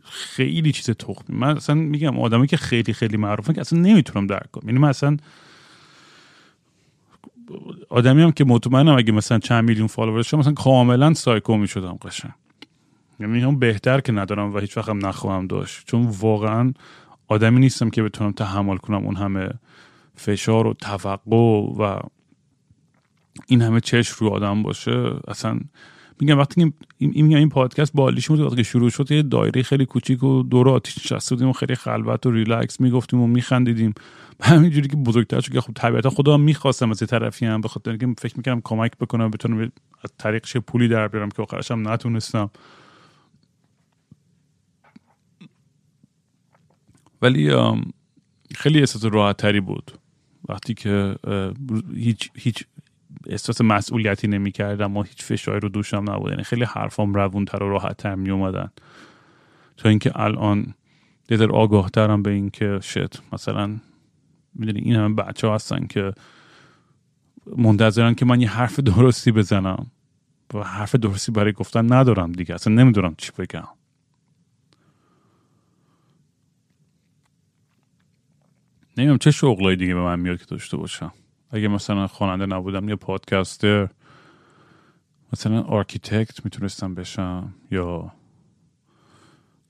خیلی چیز تخمی. من اصلا میگم آدمی که خیلی خیلی معروفه که اصلا نمی‌تونم درک کنم. یعنی من اصلا آدمی هم که مطمئنم اگه مثلا چند میلیون فالوور شدم مثلا کاملا سایکو می‌شدم قشنگ. یعنی هم بهتر که ندارم و هیچ وقت هم نخواهم داشت. چون واقعا آدمی نیستم که بتونم تحمل کنم اون همه فشار و توقع و این همه چش رو آدم باشه اصلا میگم وقتی این این, این پادکست بالیش بود وقتی شروع شد یه دایره خیلی کوچیک و دور آتیش نشسته بودیم و خیلی خلوت و ریلکس می‌گفتیم و میخندیدیم. همینجوری که بزرگتر شد که خب طبیعتا خدا می‌خواستم از طرفی هم بخاطر اینکه فکر می‌کردم کمک بکنم بتونم از طریقش پولی در بیارم که آخرش هم نتونستم. ولی خیلی احساس راحت تری بود. وقتی که هیچ هیچ احساس مسئولیتی نمی کردم و هیچ فشاری رو دوشم نبود. یعنی خیلی حرفام روون تر و راحت تر می اومدن. تا اینکه الان یه در آگاه ترم به اینکه شت مثلا می‌دونی این همه بچه ها هستن که منتظرن که من یه حرف درستی بزنم. و حرف درستی برای گفتن ندارم دیگه. اصلا نمی‌دونم چی بگم. نمی‌دونم چه شغلای دیگه به من میاد که داشته باشم. اگه مثلا خواننده نبودم یا podcaster مثلا architect می‌تونستم بشم یا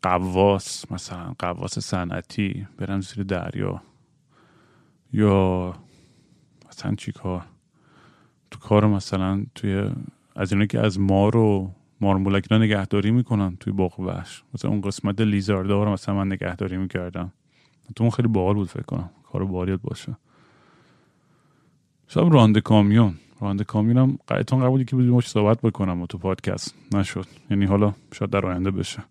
غواص مثلا غواص صنعتی برم زیر دریا یا مثلا چی کار؟ تو کار مثلا توی از اینا که از مار و مارمولک نگهداری می‌کنن توی باغ وحش. مثلا اون قسمت lizard ا رو مثلا من نگهداری می‌کردم. تو اون خیلی باحال بود فکر کنم. کار باریت باشه. شب رانده کامیون. رانده کامیون هم قایتون قبولی که بودیم صحبت بکنم و تو پادکست. نشد. یعنی حالا شاید در آینده بشه.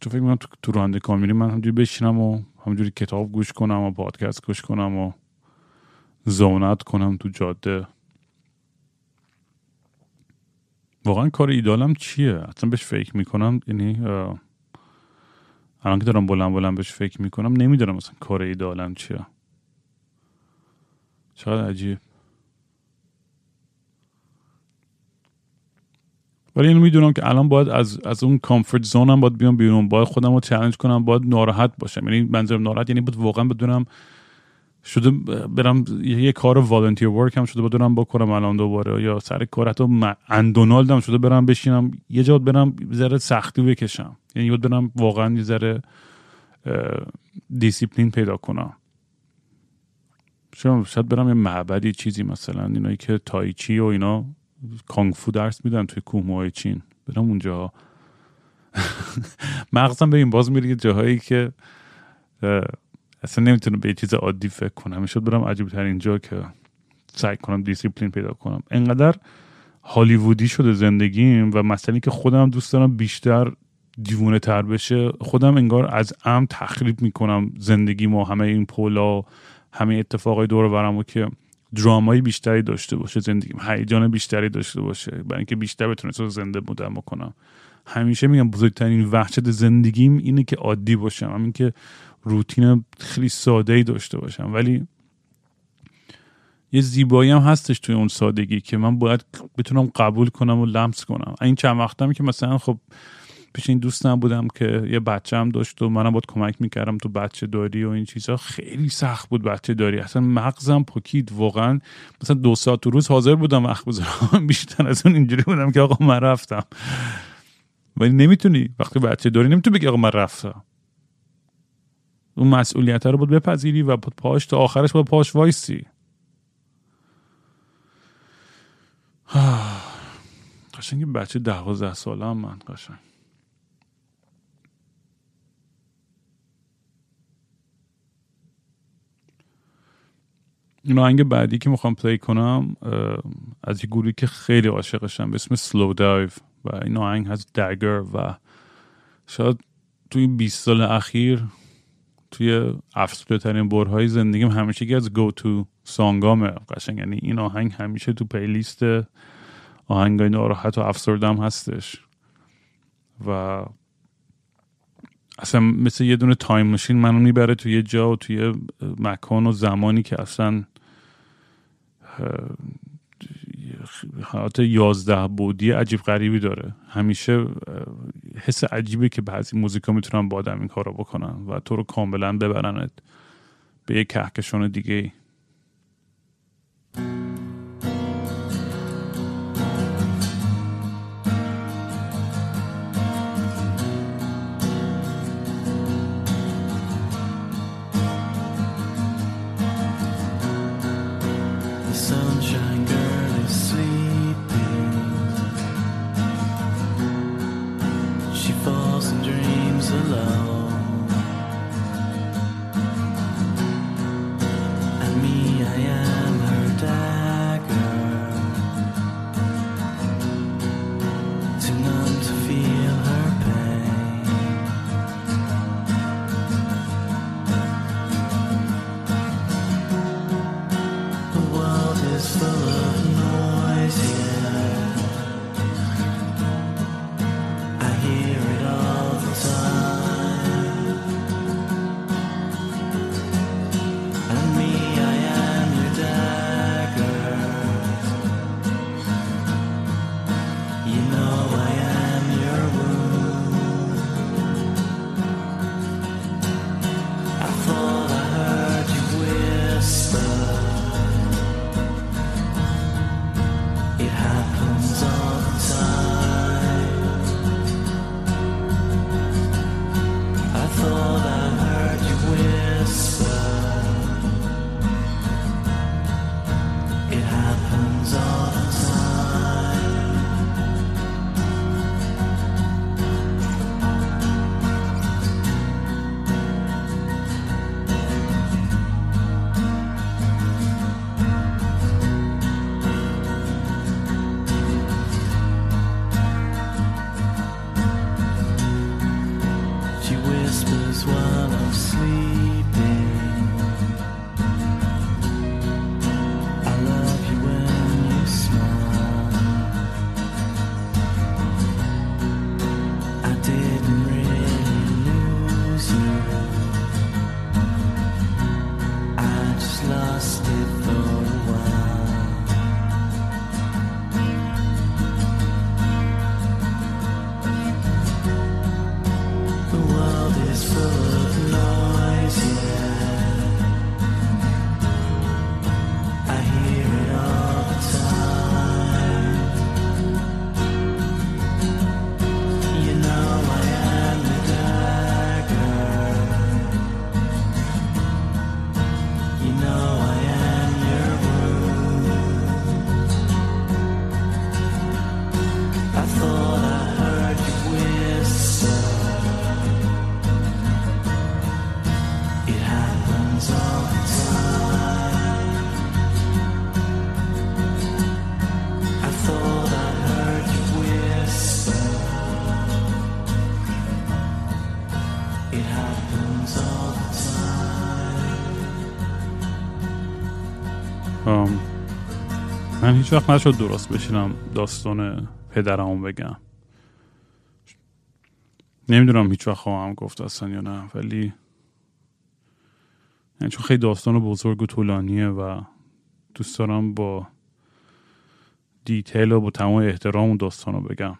تو فکر می‌کنم تو, تو رانده کامیونی من همجوری بشینم و همجوری کتاب گوش کنم و پادکست گوش کنم و زونت کنم تو جاده؟ واقعا کار ایدالم چیه؟ اصلا بهش فکر می‌کنم. یعنی الان که دارم بلند بلند بهش فکر می‌کنم نمی‌دونم مثلا کار ایدالم چیه. چقدر عجیب ولی اینو می‌دونم که الان باید از از اون کامفورت زونم باید بیام بیرون. باید خودم رو چالش کنم باید ناراحت باشم. یعنی منظورم ناراحت یعنی باید واقعا بدونم شده برم یه کار والنتیر ورک هم شده بدونم بکنم الان دوباره. یا سر کار حتی اندونالدم شده برم بشینم. یه جا برم ذره سختی بکشم. یعنی باید برم واقعا یه ذره دیسیپلین پیدا کنم. شاید برم یه معبدی چیزی مثلا اینایی که تایچی و اینا کانگفو درس میدن توی کوه چین. برم اونجا. مغزم به این باز میره جاهایی که اصلا نمی‌تونم به یه چیز عادی فکر کنم. می‌شد برم عجیب تر اینجا که سعی کنم دیسیپلین پیدا کنم. انقدر هالیوودی شده زندگیم و مثلا که خودم دوست دارم بیشتر دیوونه تر بشه خودم انگار از ام تخریب می‌کنم زندگی ما همه این پولا همه اتفاقای دور برم و که درامایی بیشتری داشته باشه زندگیم هیجان بیشتری داشته باشه برای اینکه بیشتر بتونه زنده بودم بکنم. همیشه میگم بزرگترین وحشت زندگیم اینه که عادی باشم. همین که روتین خیلی ساده ای داشته باشم. ولی یه زیبایی هم هستش توی اون سادگی که من باید بتونم قبول کنم و لمس کنم. این چند وقتمی که مثلا خب پیش این دوستم بودم که یه بچه هم داشت و منم باید کمک می‌کردم تو بچه داری و این چیزها خیلی سخت بود بچه داری. اصلا مغزم پکید واقعا. مثلا دو ساعت تو روز حاضر بودم وقت بذارم بیشتر از اون اینجوری بودم که آقا من رفتم. ولی نمی‌تونی. وقتی بچه داری نمی‌تونی بگی آقا من رفتم. اون مسئولیت رو بود بپذیری و پاش تا آخرش با پاش وایسی. قشنگ بچه دوازده ساله هم من قشنگ. این آهنگ بعدی که می‌خوام play کنم از یه گروهی که خیلی عاشقشم به اسم Slowdive و این آهنگ هست Dagger و شاید توی 20 سال اخیر توی افسرده ترین برهه های زندگیم همیشه یکی از go-to song امه قشنگ. یعنی این آهنگ همیشه تو playlist آهنگای ناراحت و افسردم هستش. و اصلا مثل یه دونه تایم ماشین منو می‌بره توی یه جا و توی مکان و زمانی که اصلا حالت یازده بودی عجیب غریبی داره. همیشه حس عجیبی که بعضی موزیکا می‌تونن با آدم این کارو بکنن و تو رو کاملا ببرنت به یک کهکشان دیگه ای هیچ وقت نشد درست بشینم داستان پدرمو بگم. نمی‌دونم هیچ وقت خواهم گفت اصلا یا نه ولی یعنی چون خیلی داستان بزرگ و طولانیه و دوست دارم با دیتیل و با تمام احترام اون داستان رو بگم.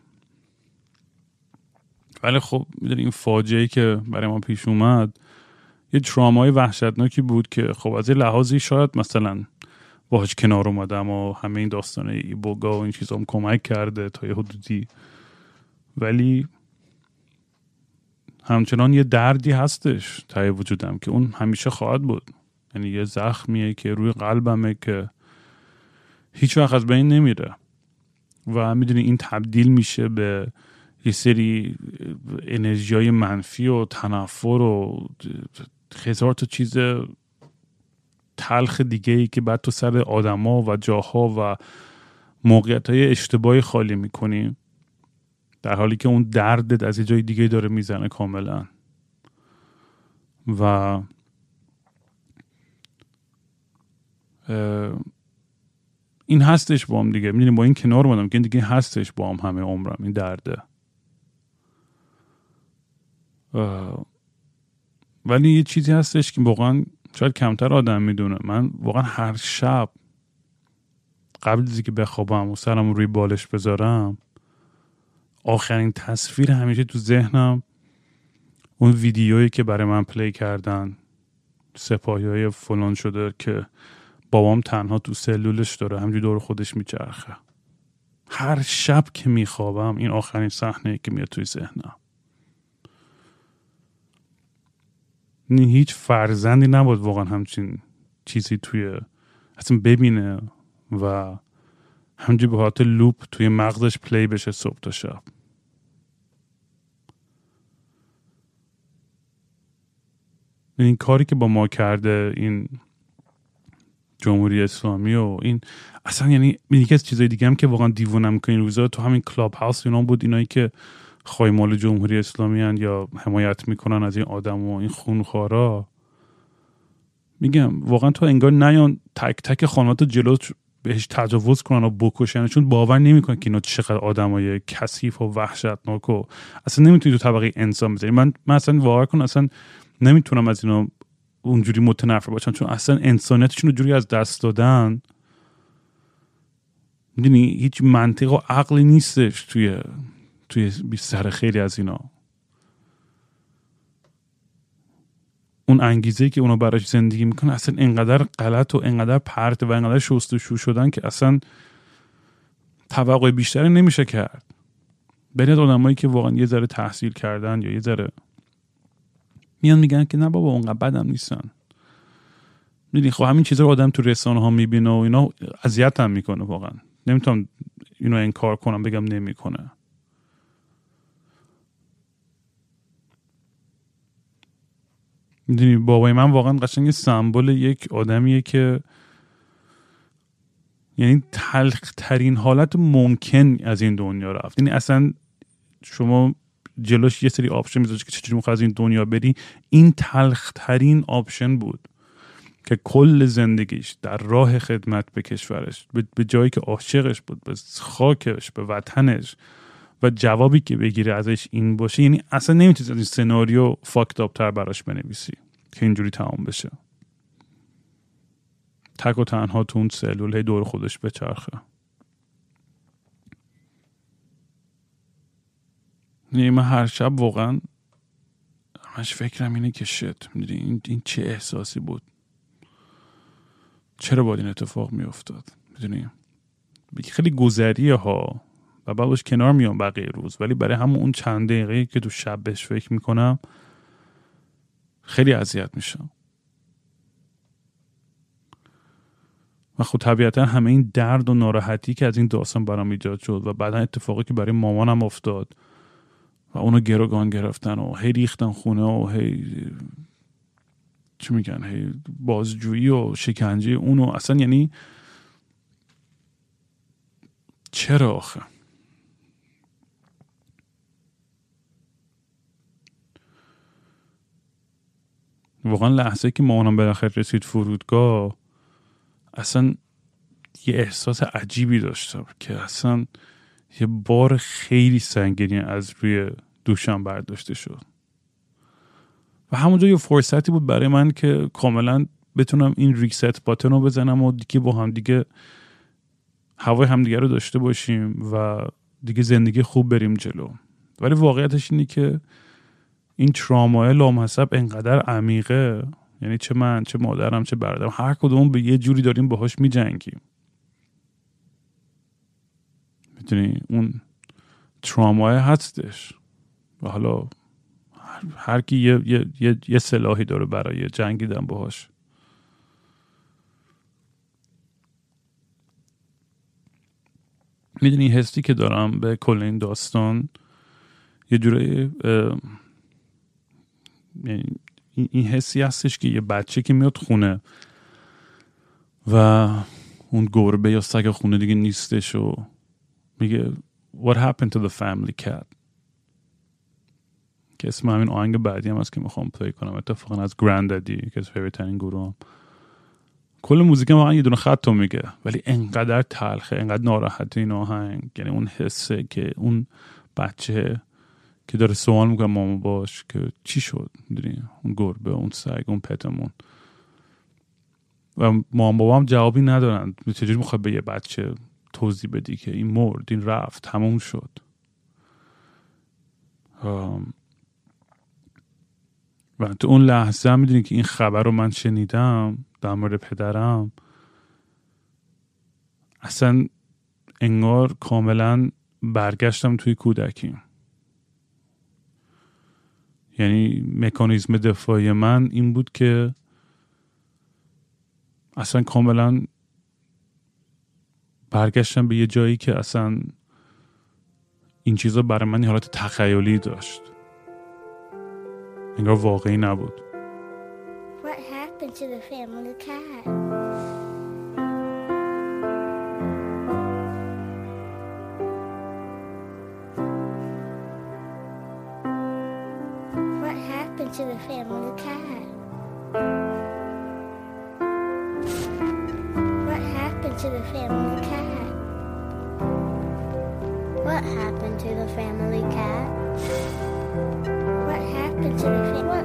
ولی خب می‌دونی این فاجعه که برای ما پیش اومد یه ترامای وحشتناکی بود که خب از یه لحاظی شاید مثلا باهاش کنار اومدم و همه این داستان ای بوگا و این چیزام کمک کرده تا یه حدودی. ولی همچنان یه دردی هستش تای وجودم که اون همیشه خواهد بود. یعنی یه زخمیه که روی قلبمه که هیچ وقت از بین نمیره. و می‌دونی این تبدیل میشه به یه سری انرژی های منفی و تنفر و هزار تا چیز تلخ دیگه ای که بعد تو سر آدما و جاها و موقعیت های اشتباهی خالی می‌کنی در حالی که اون دردت از یه جای دیگه داره می‌زنه کاملا. و این هستش با هم دیگه. می‌دونی با این کنار بودم که دیگه هستش با هم همه عمرم این درده. ولی یه چیزی هستش که واقعا شاید کمتر آدم می‌دونه. من واقعا هر شب قبل از که بخوابم و سرم روی بالش بذارم آخرین تصویر همیشه تو ذهنم اون ویدیویی که برای من پلی کردن سپاهی های فلان شده که بابام تنها تو سلولش داره همجوری دور خودش میچرخه. هر شب که میخوابم این آخرین صحنه که میاد توی ذهنم. هیچ فرزندی نبود واقعا همچین چیزی توی اصلا ببینه و همجوری به حالت loop توی مغزش play بشه صبح تا شب. این کاری که با ما کرده این جمهوری اسلامی و این اصلا یعنی یکی از چیزای دیگه هم که واقعا دیوونم کرده این روزا تو همین کلاب هاوس اینا بود اینایی که خایمال جمهوری اسلامی هن یا حمایت می‌کنن از این آدم و این خونخوارا؟ میگم واقعا تو انگار نیان تک تک خانوات جلو بهش تجاوز کنن و بکشن چون باور نمی‌کنن که اینا چقدر آدمای کثیف و وحشتناک و اصلا نمی‌تونی تو طبقه انسان بذاری. من من اصلا کن اصلا نمی‌تونم از اینا اونجوری متنفر باشم چون اصلا انسانیتشون رو جوری از دست دادن. می‌دونی هیچ منطق و عقلی نیستش توی توی سر خیلی از اینا. اون انگیزه که اونا براش زندگی می‌کنن اصلا انقدر غلط و انقدر پرت و انقدر شستشو شدن که اصلا توقع بیشتری نمیشه کرد. بین آدمایی که واقعا یه ذره تحصیل کردن یا یه ذره میان میگن که نه بابا اونقدر بدم نیستن. می‌دونی خب همین چیزا رو آدم تو رسانه ها می‌بینه و اینا اذیت هم می‌کنه واقعا. نمی‌تونم اینو انکار کنم بگم نمی‌کنه. می‌دونی بابای من واقعا قشنگ سمبل یک آدمیه که یعنی تلخ ترین حالت ممکن از این دنیا رفت. یعنی اصلا شما جلوش یه سری آپشن می‌ذاره که چجوری می‌خواد از این دنیا بری. این تلخ ترین option بود که کل زندگیش در راه خدمت به کشورش به جایی که عاشقش بود به خاکش به وطنش و جوابی که بگیره ازش این باشه یعنی اصلا نمی‌تونی این سناریو fucked تر براش بنویسی که اینجوری تمام بشه. تک و تنها تو اون سلول دور خودش بچرخه. یعنی من هر شب واقعا همش فکرم اینه که شت می‌دونی این, این چه احساسی بود. چرا باید این اتفاق میافتاد؟ می‌دونی؟ خیلی گذریه ها و بعدش کنار میام بقیه روز. ولی برای همون اون چند دقیقه که تو شب بهش فکر می‌کنم خیلی اذیت میشم. و خب طبیعتا همه این درد و ناراحتی که از این داستان برام ایجاد شد و بعدا اتفاقی که برای مامانم افتاد و اونو گروگان گرفتن و هی ریختن خونه و هی چی میگن هی بازجویی و شکنجه اونو. اصلا یعنی چرا آخه؟ واقعا لحظه که مامانم بالاخره رسید فرودگاه اصلا یه احساس عجیبی داشتم که اصلا یه بار خیلی سنگینی از روی دوشم برداشته شد. و همونجا یه فرصتی بود برای من که کاملا بتونم این ریست باتن رو بزنم و دیگه با هم دیگه هوای همدیگه رو داشته باشیم و دیگه زندگی خوب بریم جلو. ولی واقعیتش اینه که این ترامای لامحسب انقدر عمیقه. یعنی چه من چه مادرم چه برادرم هر کدوم به یه جوری داریم باهاش میجنگیم. می‌دونی؟ اون ترامای هستش. و حالا هر کی یه, یه،, یه،, یه سلاحی داره برای جنگیدن باهاش. می‌دونی؟ حسی که دارم به کل این داستان یه جوری این حسی هستش که یه بچه که میاد خونه و اون گربه یا سگ خونه دیگه نیستش و میگه What happened to the family cat? که اسم همین آهنگ بعدی هم هست که می‌خوام play کنم. اتفاقا از Grandaddy که از favorite ترین گروهامه. کل موزیک واقعا یه دونه خط میگه ولی انقدر تلخه انقدر ناراحت این آهنگ. یعنی اون حسه که اون بچه که داره سوال می‌کنه مامان باباش که چی شد؟ می‌دونی؟ اون گربه اون سگ اون pet مون. و مامان بابا هم جوابی ندارن. چجوری می‌خواد به یه بچه توضیح بدی که این مرد این رفت تموم شد؟ و تو اون لحظه هم می‌دونی که این خبر رو من شنیدم در مورد پدرم. اصلا انگار کاملا برگشتم توی کودکیم یعنی مکانیزم دفاعی من این بود که اصلا کاملا برگشتم به یه جایی که اصلا این چیزا برای من حالت تخیلی داشت انگار واقعی نبود What happened to the family cat? Happened to the family cat? What happened to the family cat? What happened to the family cat? What happened to the family What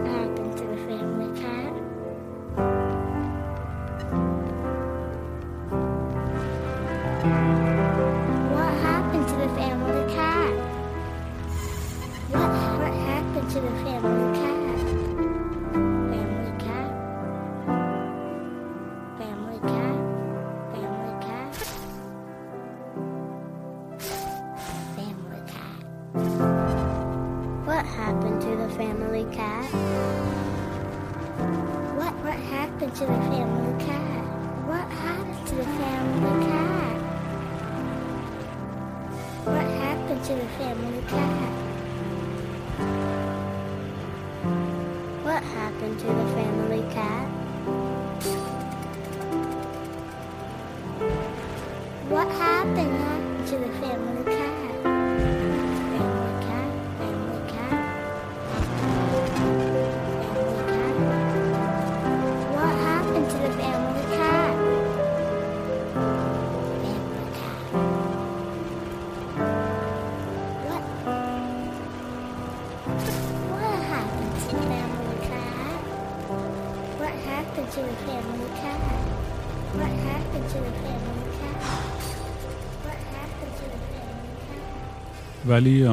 ولی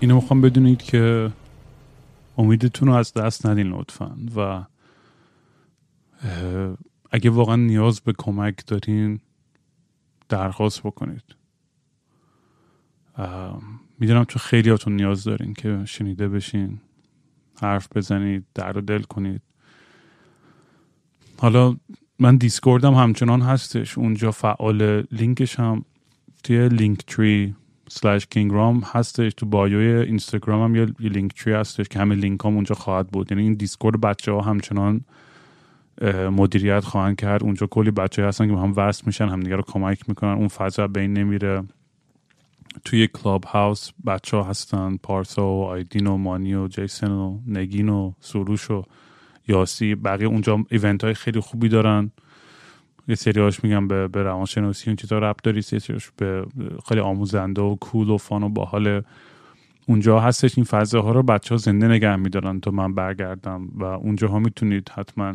اینو می‌خوام بدونید که امیدتون رو از دست ندین لطفا. و اگه واقعا نیاز به کمک دارین درخواست بکنید. می‌دونم تو خیلیاتون نیاز دارین که شنیده بشین حرف بزنید در و دل کنید. حالا من دیسکوردم همچنان هستش اونجا فعال لینکش هم توی Linktree slash King Raam هستش. تو bio ی اینستاگرام هم یه Linktree هستش که همه لینک هم اونجا خواهد بود. یعنی این دیسکورد بچه ها همچنان مدیریت خواهند کرد. اونجا کلی بچه هستن که هم وصل میشن همدیگه رو کمک می‌کنن. اون فضا بین نمیره. توی کلاب هاوس بچه ها هستن. پارسا و آیدین و مانی و جیسن و نگین و سروش و یاسی. بقیه اونجا event های خیلی خوبی دارن. یه سریاش میگم به, به روانشناسی اون چیزا ربط داری یه سریاش به خیلی آموزنده و کول و فان و باحال اونجا هستش. این فضاها رو بچه ها زنده نگه میدارن تا من برگردم و اونجا ها می‌تونید حتما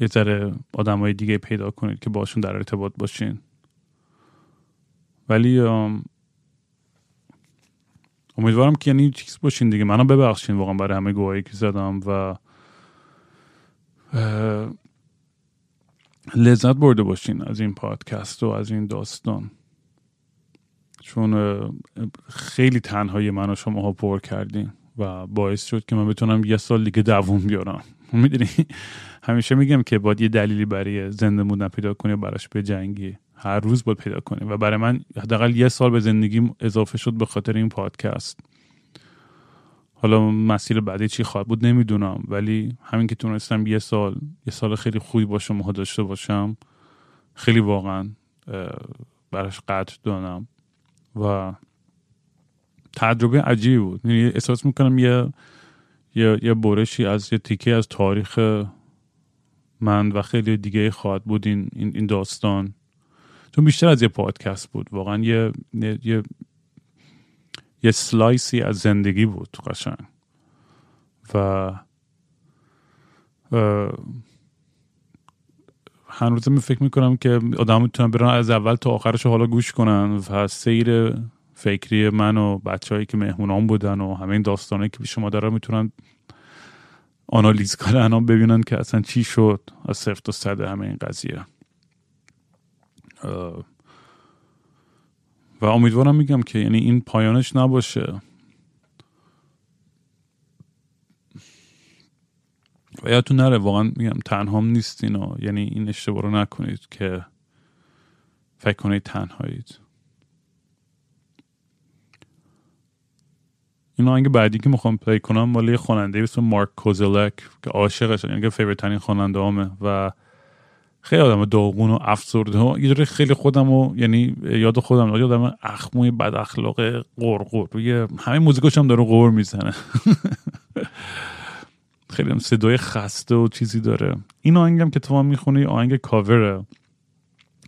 یه ذره آدم های دیگه پیدا کنید که باشون در ارتباط باشین. ولی ام، امیدوارم که یعنی چیز باشین دیگه. منو ببخشین واقعا برای همه گواهی که زدم و لذت برده باشین از این پادکست و از این داستان. چون خیلی تنهایی من و شما ها پر کردین و باعث شد که من بتونم یه سال دیگه دووم بیارم. می‌دونی؟ همیشه میگم که باید یه دلیلی برای زنده موندن پیدا کنی و براش به جنگی هر روز باید پیدا کنی و برای من حداقل یه سال به زندگیم اضافه شد به خاطر این پادکست. حالا مسیر بعدی چی خواهد بود نمی‌دونم ولی همین که تونستم یه سال یه سال خیلی خوبی با شما داشته باشم خیلی واقعا براش قدر دارم و تجربه عجیبی بود. یعنی احساس می‌کنم یه یه, یه برشی از یه تیکه از تاریخ من و خیلی دیگه خواهد بود این, این داستان. چون بیشتر از یه پادکست بود. واقعا یه یه یه سلایسی از زندگی بود قشنگ. و هنوز می فکر می‌کنم که آدم می‌تونن برن از اول تا آخرش حالا گوش کنن و سیر فکری من و بچههایی که مهمونان بودن و همه این داستانه که شما داره می‌تونن آنالیز کنن و ببینن که اصلا چی شد از صفر تا صد همه این قضیه. و امیدوارم میگم که یعنی این پایانش نباشه. و یادتون نره واقعا میگم تنهام نیستین و یعنی این اشتباه رو نکنید که فکر کنید تنهایید. این آهنگ بعدی که می‌خوام play کنم مال یه خواننده اسم مارک کوزلک که عاشقش یعنی که favorite ترین خواننده و خیلی آدم داغون و افسرده و یه خیلی خودم و یعنی یاد خودم یاد آدم اخموی بد اخلاق غرغر روی همه موزیکاش هم داره غر می‌زنه. خیلی هم صدای خسته و چیزی داره. این آهنگم که تو می‌خونی آهنگ کاوره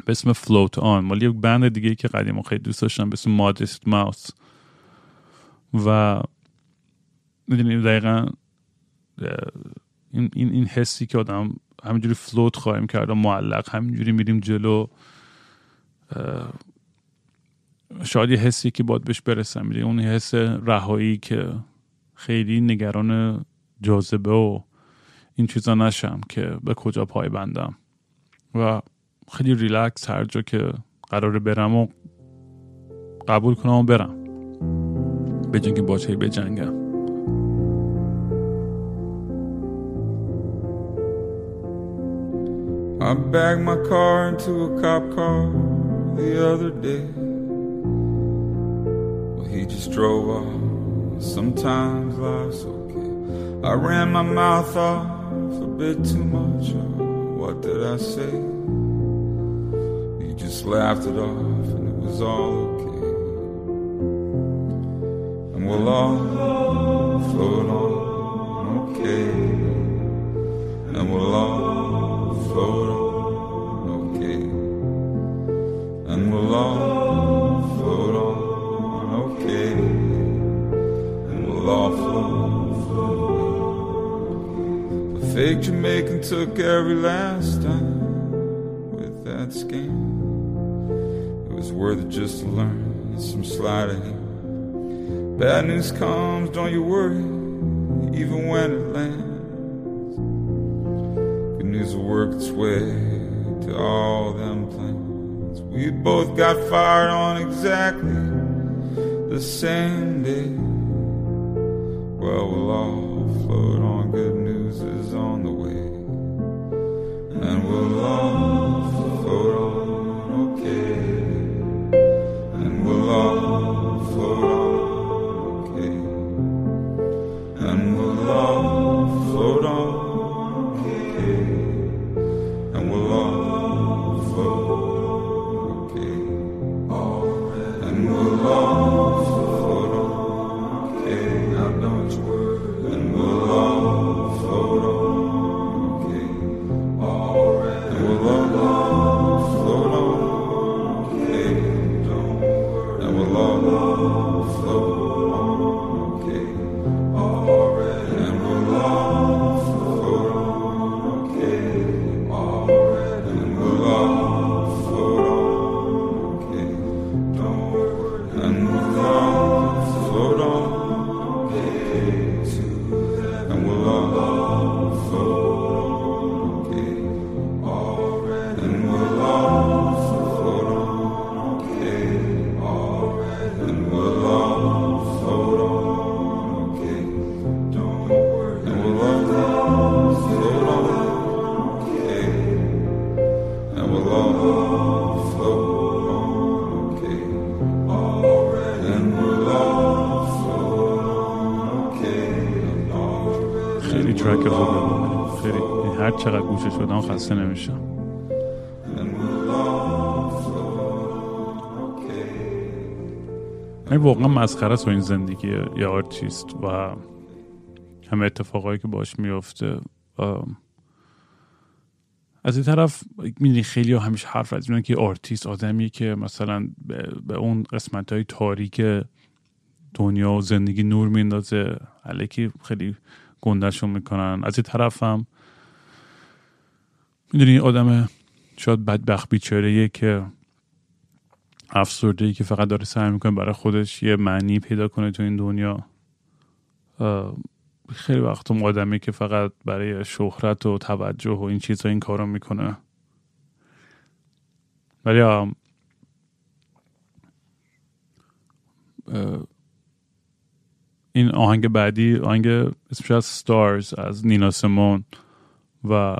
به اسم فلوت آن مال یک بند دیگه که قدیم خیلی دوست داشتم به اسم مادست ماوس و می‌دونی دقیقا این, این, این حسی که آدم همینجوری فلوت خواهیم کرد و معلق همینجوری میریم جلو. شاید یه حسی که باید بهش برسم می‌دونی اون حس رهایی که خیلی نگران جاذبه و این چیزا نشم که به کجا پای بندم. و خیلی ریلکس هر جا که قراره برم و قبول کنم و برم. به که باچه بجنگم I bagged my car into a cop car the other day. Well, he just drove off. Sometimes life's okay. I ran my mouth off a bit too much. Oh, what did I say? He just laughed it off and it was all okay. And we'll all float on, okay. And we'll all float on, all float on, okay. And we'll all float, float. The fake Jamaican took every last time with that scam. It was worth it just to learn some hand. Bad news comes, don't you worry, even when it lands. Good news will work its way to all them plans. We both got fired on exactly the same day. Well, we'll all float on good news is on the way. And we'll all هر چقدر گوشش بدم خسته نمیشم. این واقعا مسخره است این زندگی یه آرتیست و همه اتفاقایی که باش میفته از این طرف می‌دونی خیلی همیشه حرف از که آرتیست آدمیه که مثلا به اون قسمت های تاریک دنیا و زندگی نور میندازه علیکی خیلی گندهشون می‌کنن از این طرف هم می‌دونی آدم شاید بدبخت بیچاره که افسرده که فقط داره سعی می‌کنه برای خودش یه معنی پیدا کنه تو این دنیا. خیلی وقت اون آدمی که فقط برای شهرت و توجه و این چیزها این کارو می‌کنه. ولی این آهنگ بعدی آهنگ اسمش از ستارز از نینا سمون و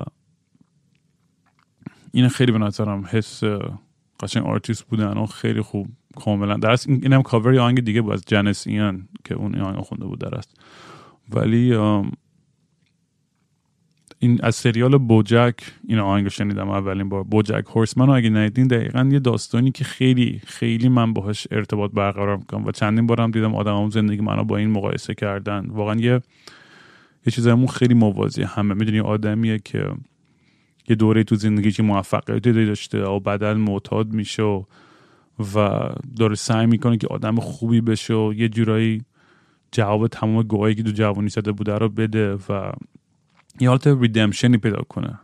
این خیلی به نظرم حس قشنگ آرتیست بودن و خیلی خوب کاملا. در این هم کاور آهنگ دیگه بود از جنس ایان که اون آهنگ خونده بود در است ولی این از سریال بوجک این آهنگ شنیدم اولین بار. بوجک هورسمن اگه ندیدین دقیقا یه داستانی که خیلی خیلی من باهاش ارتباط برقرار می‌کنم و چندین بارم دیدم آدم هم زندگی منو با این مقایسه کردن. واقعا یه یه چیزمون خیلی موازی همه می‌دونی آدمیه که یه دوره تو زندگی که موفقیتی داشته و بدل معتاد میشه و, و داره سعی می‌کنه که آدم خوبی بشه و یه جورایی جواب تمام گواهی که دو جوانی زده بوده رو بده و یه حالت ریدمشنی پیدا کنه.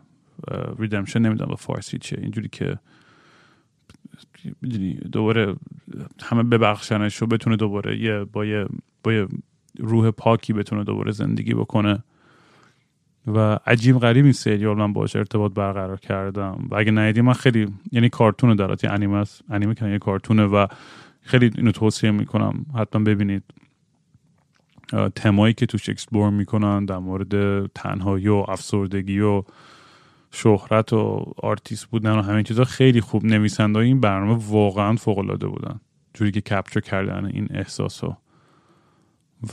ریدمشن نمی‌دونم به فارسی چیه. اینجوری که دوباره همه ببخشنش و بتونه دوباره یه با یه با یه روح پاکی بتونه دوباره زندگی بکنه. و عجیب غریب این سریال من باش ارتباط برقرار کردم. و اگه ندیدی من خیلی یعنی کارتون دارد یه انیمه است. انیمه که یه کارتونه و خیلی اینو توصیه می‌کنم. حتما ببینید. تمایی که توش explore می‌کنن در مورد تنهایی و افسردگی و شهرت و آرتیست بودن و همین چیزا خیلی خوب نویسنده این برنامه واقعا فوق العاده بودن. جوری که کپچر کردن این احساس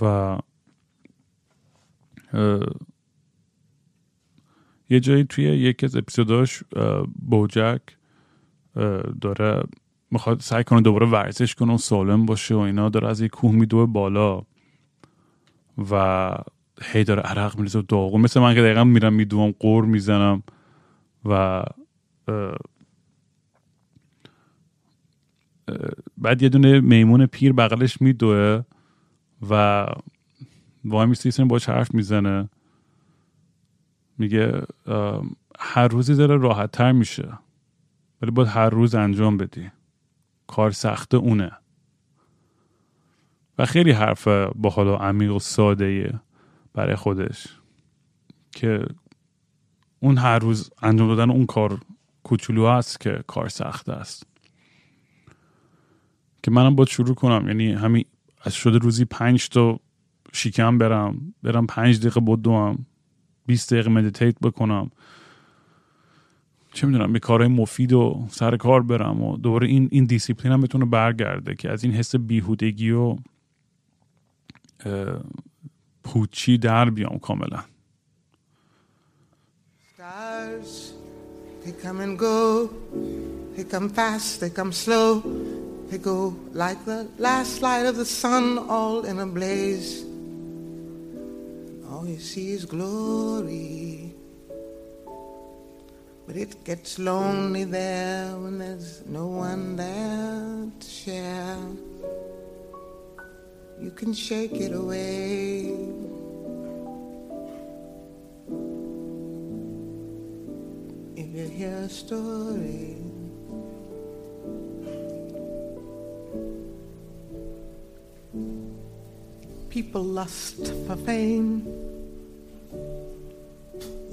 و یه جایی توی یکی از اپیزوداش بوجک داره می‌خواد سعی کنه دوباره ورزش کنه و سالم باشه و اینا داره از یک کوه میدوه بالا و هی داره عرق میریزه و داغون مثل من که دقیقا میرم میدوم قور می‌زنم و بعد یه دونه میمون پیر بغلش میدوه و وای میسته باش حرف می‌زنه. میگه هر روزی داره راحت تر میشه ولی باید هر روز انجام بدی. کار سخت اونه. و خیلی حرف با حالا عمیق و ساده برای خودش که اون هر روز انجام دادن اون کار کوچولو هست که کار سخت است. که منم باید شروع کنم. یعنی همین از شده روزی پنج تا شیکم برم برم پنج دقیقه بدوم 20 دقیقه meditate بکنم. چه می‌دونم به کارهای مفید و سر کار برم و دوباره این این دیسیپلین هم بتونه برگرده که از این حس بیهودگی و پوچی در بیام کاملا. Stars, they come and go, they come fast, they come slow, they go like the last light of the sun, all in a blaze. All you see is glory. But it gets lonely there when there's no one there to share. You can shake it away. If you hear a story. People lust for fame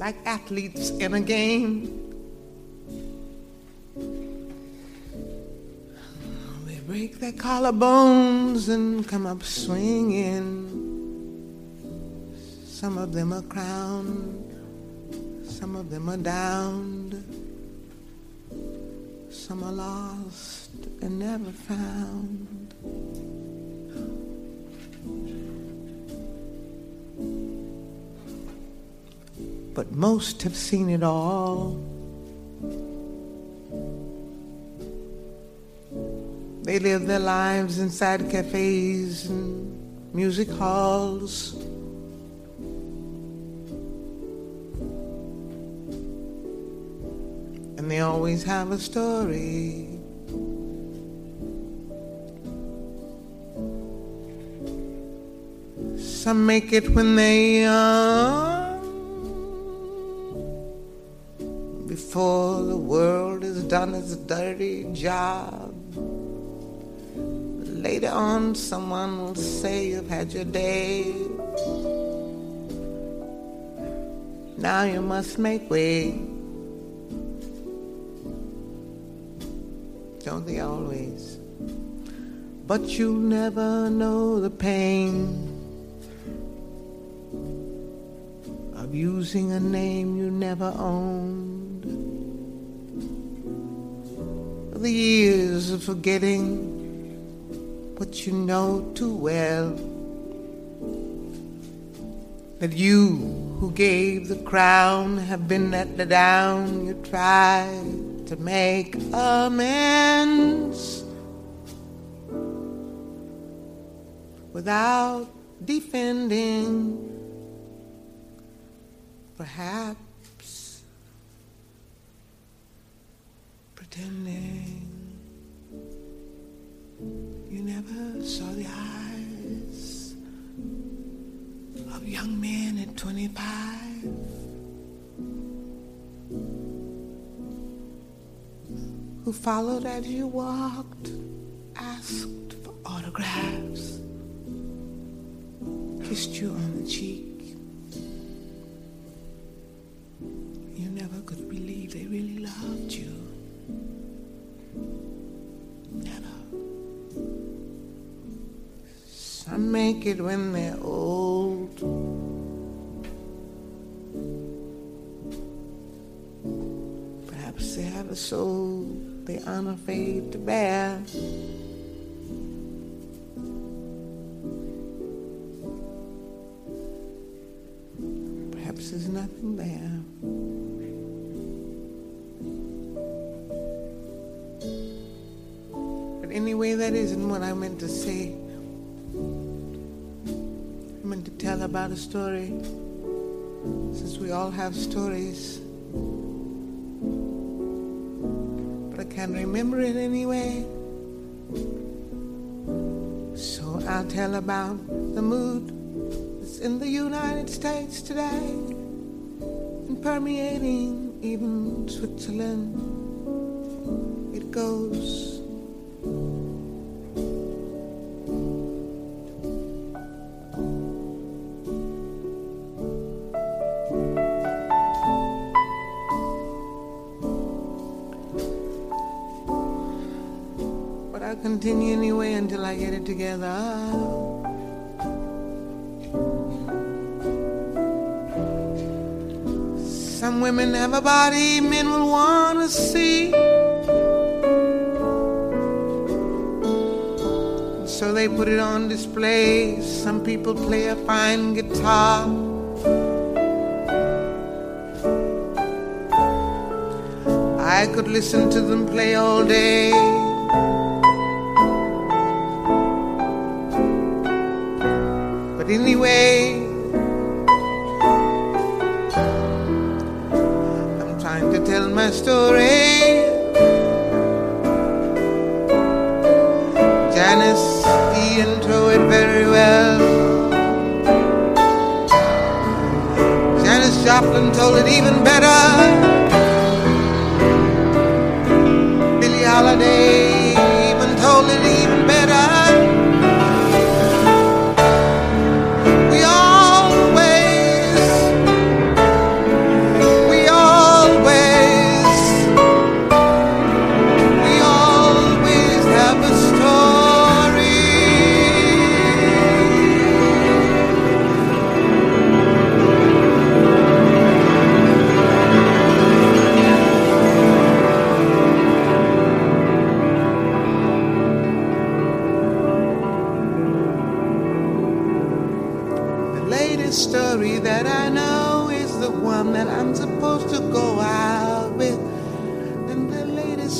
like athletes in a game. They break their collarbones and come up swinging. Some of them are crowned, some of them are downed, some are lost and never found. But most have seen it all. They live their lives inside cafes and music halls. And they always have a story. Some make it when they young, before the world has done its dirty job. Later on, someone will say you've had your day. Now you must make way. Don't they always? But you'll never know the pain of using a name you never owned. The years of forgetting what you know too well. That you who gave the crown have been let down. You tried to make amends without defending, perhaps pretending you never saw the eyes of young men at 25 who followed as you walked, asked for autographs, kissed you on the cheek. You never could believe they really loved you. Never. Some make it when they're old. Perhaps they have a soul they aren't afraid to bear. Perhaps there's nothing there. But anyway, that isn't what I meant to say. To tell about a story, since we all have stories. But I can't remember it anyway. So I'll tell about the mood that's in the United States today and permeating even Switzerland. It goes. Together. Some women have a body men will want to see. So they put it on display. Some people play a fine guitar. I could listen to them play all day. Anyway, I'm trying to tell my story. Janice, the intro it very well. Janis Joplin told it even better. Billie Holiday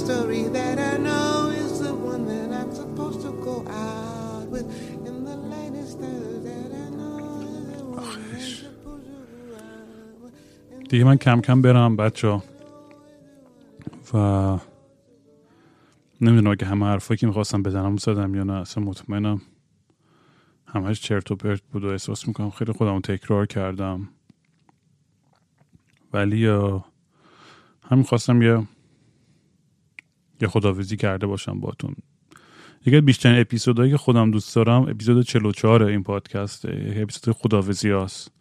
story that I know is the one that I'm supposed to go out with. In the latest that I know is the one I'm supposed to go out with. دیگه من کم کم برم بچه نمی‌دونم اگه همه حرفایی که می‌خواستم بزنم زدم یا نه اصلا مطمئنم همش چرت و پرت بود و احساس می‌کنم خیلی خودم تکرار کردم ولی همین خواستم یه یه خداویزی کرده باشم باتون یکی از بیشترین اپیزودهایی که خودم دوست دارم اپیزود 44 این پادکست اپیزود خداویزی هست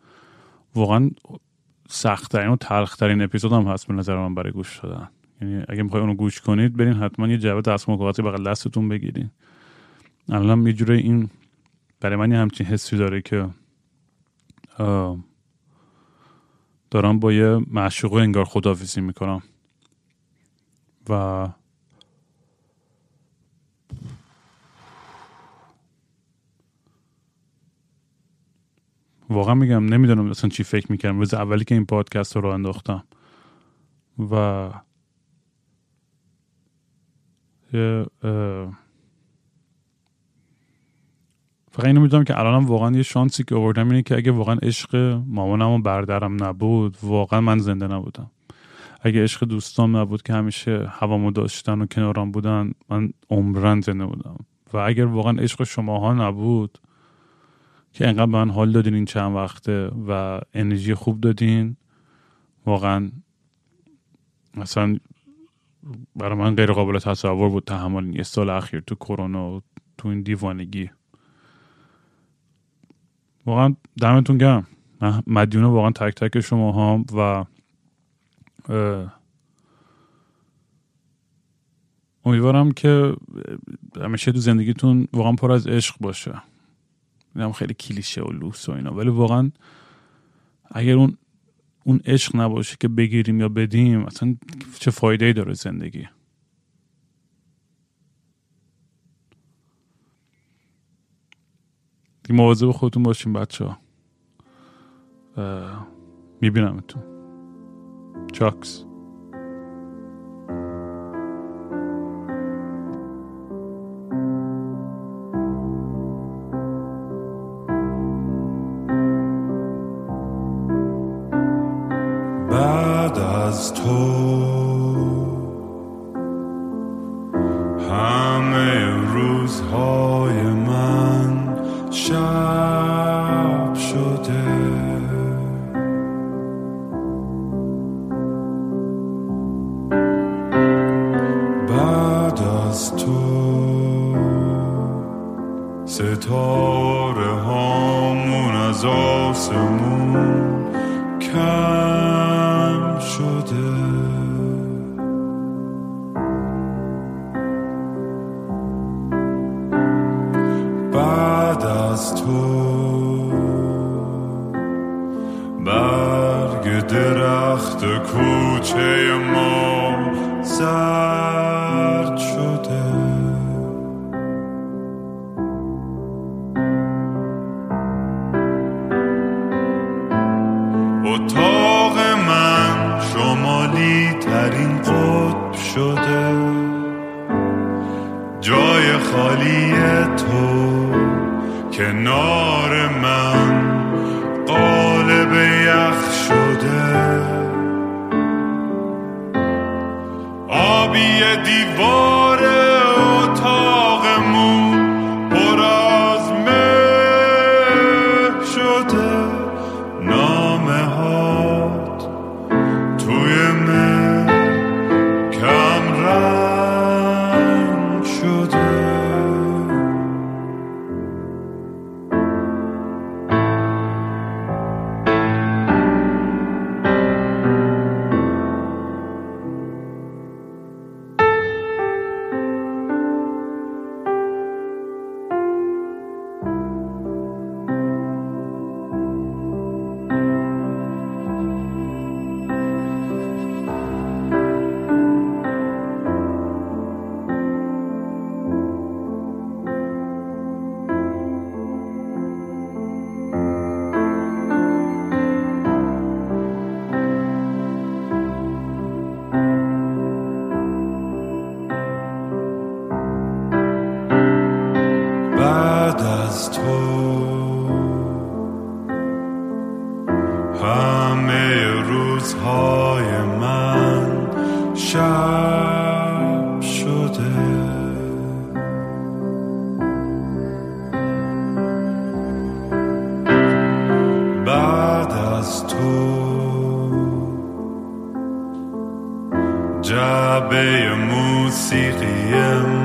واقعا سختترین و تلخترین اپیزود هم هست به نظر من برای گوش دادن. یعنی اگه می‌خوای اونو گوش کنید برین حتما یه جعبه دستمال کاغذی بغل دستتون بگیرین. الان یه جوره این برای من یه همچین حسی داره که دارم با یه معشوقه انگار خداویزی می‌کنم. و واقعا میگم نمی‌دونم اصلا چی فکر می‌کردم. روز اولی که این پادکست رو انداختم. و یه فقط اینو می‌دونم که الانم واقعا یه شانسی که آوردم اینه که اگه واقعا عشق مامانم و بردرم نبود واقعا من زنده نبودم. اگه عشق دوستام نبود که همیشه هوامو داشتن و کنارم بودن من عمرن زنده بودم. و اگر واقعا عشق شماها نبود که انقدر به من حال دادین این چند وقته و انرژی خوب دادین. واقعا اصلا برای من غیر قابل تصور بود تحمل این سال اخیر تو کرونا و تو این دیوانگی. واقعا دمتون گرم. من مدیون واقعا تک تک شما هم و امیدوارم که همیشه تو زندگیتون واقعا پر از عشق باشه. اینم خیلی کلیشه و لوس و اینا. ولی واقعا اگر اون اون عشق نباشه که بگیریم یا بدیم اصلا چه فایده ای داره زندگی؟ دیگه مواظب خودتون باشین بچه ها میبینمتون. چاکس. از همه روزهای من شب شده. بعد از تو جعبه موسیقیم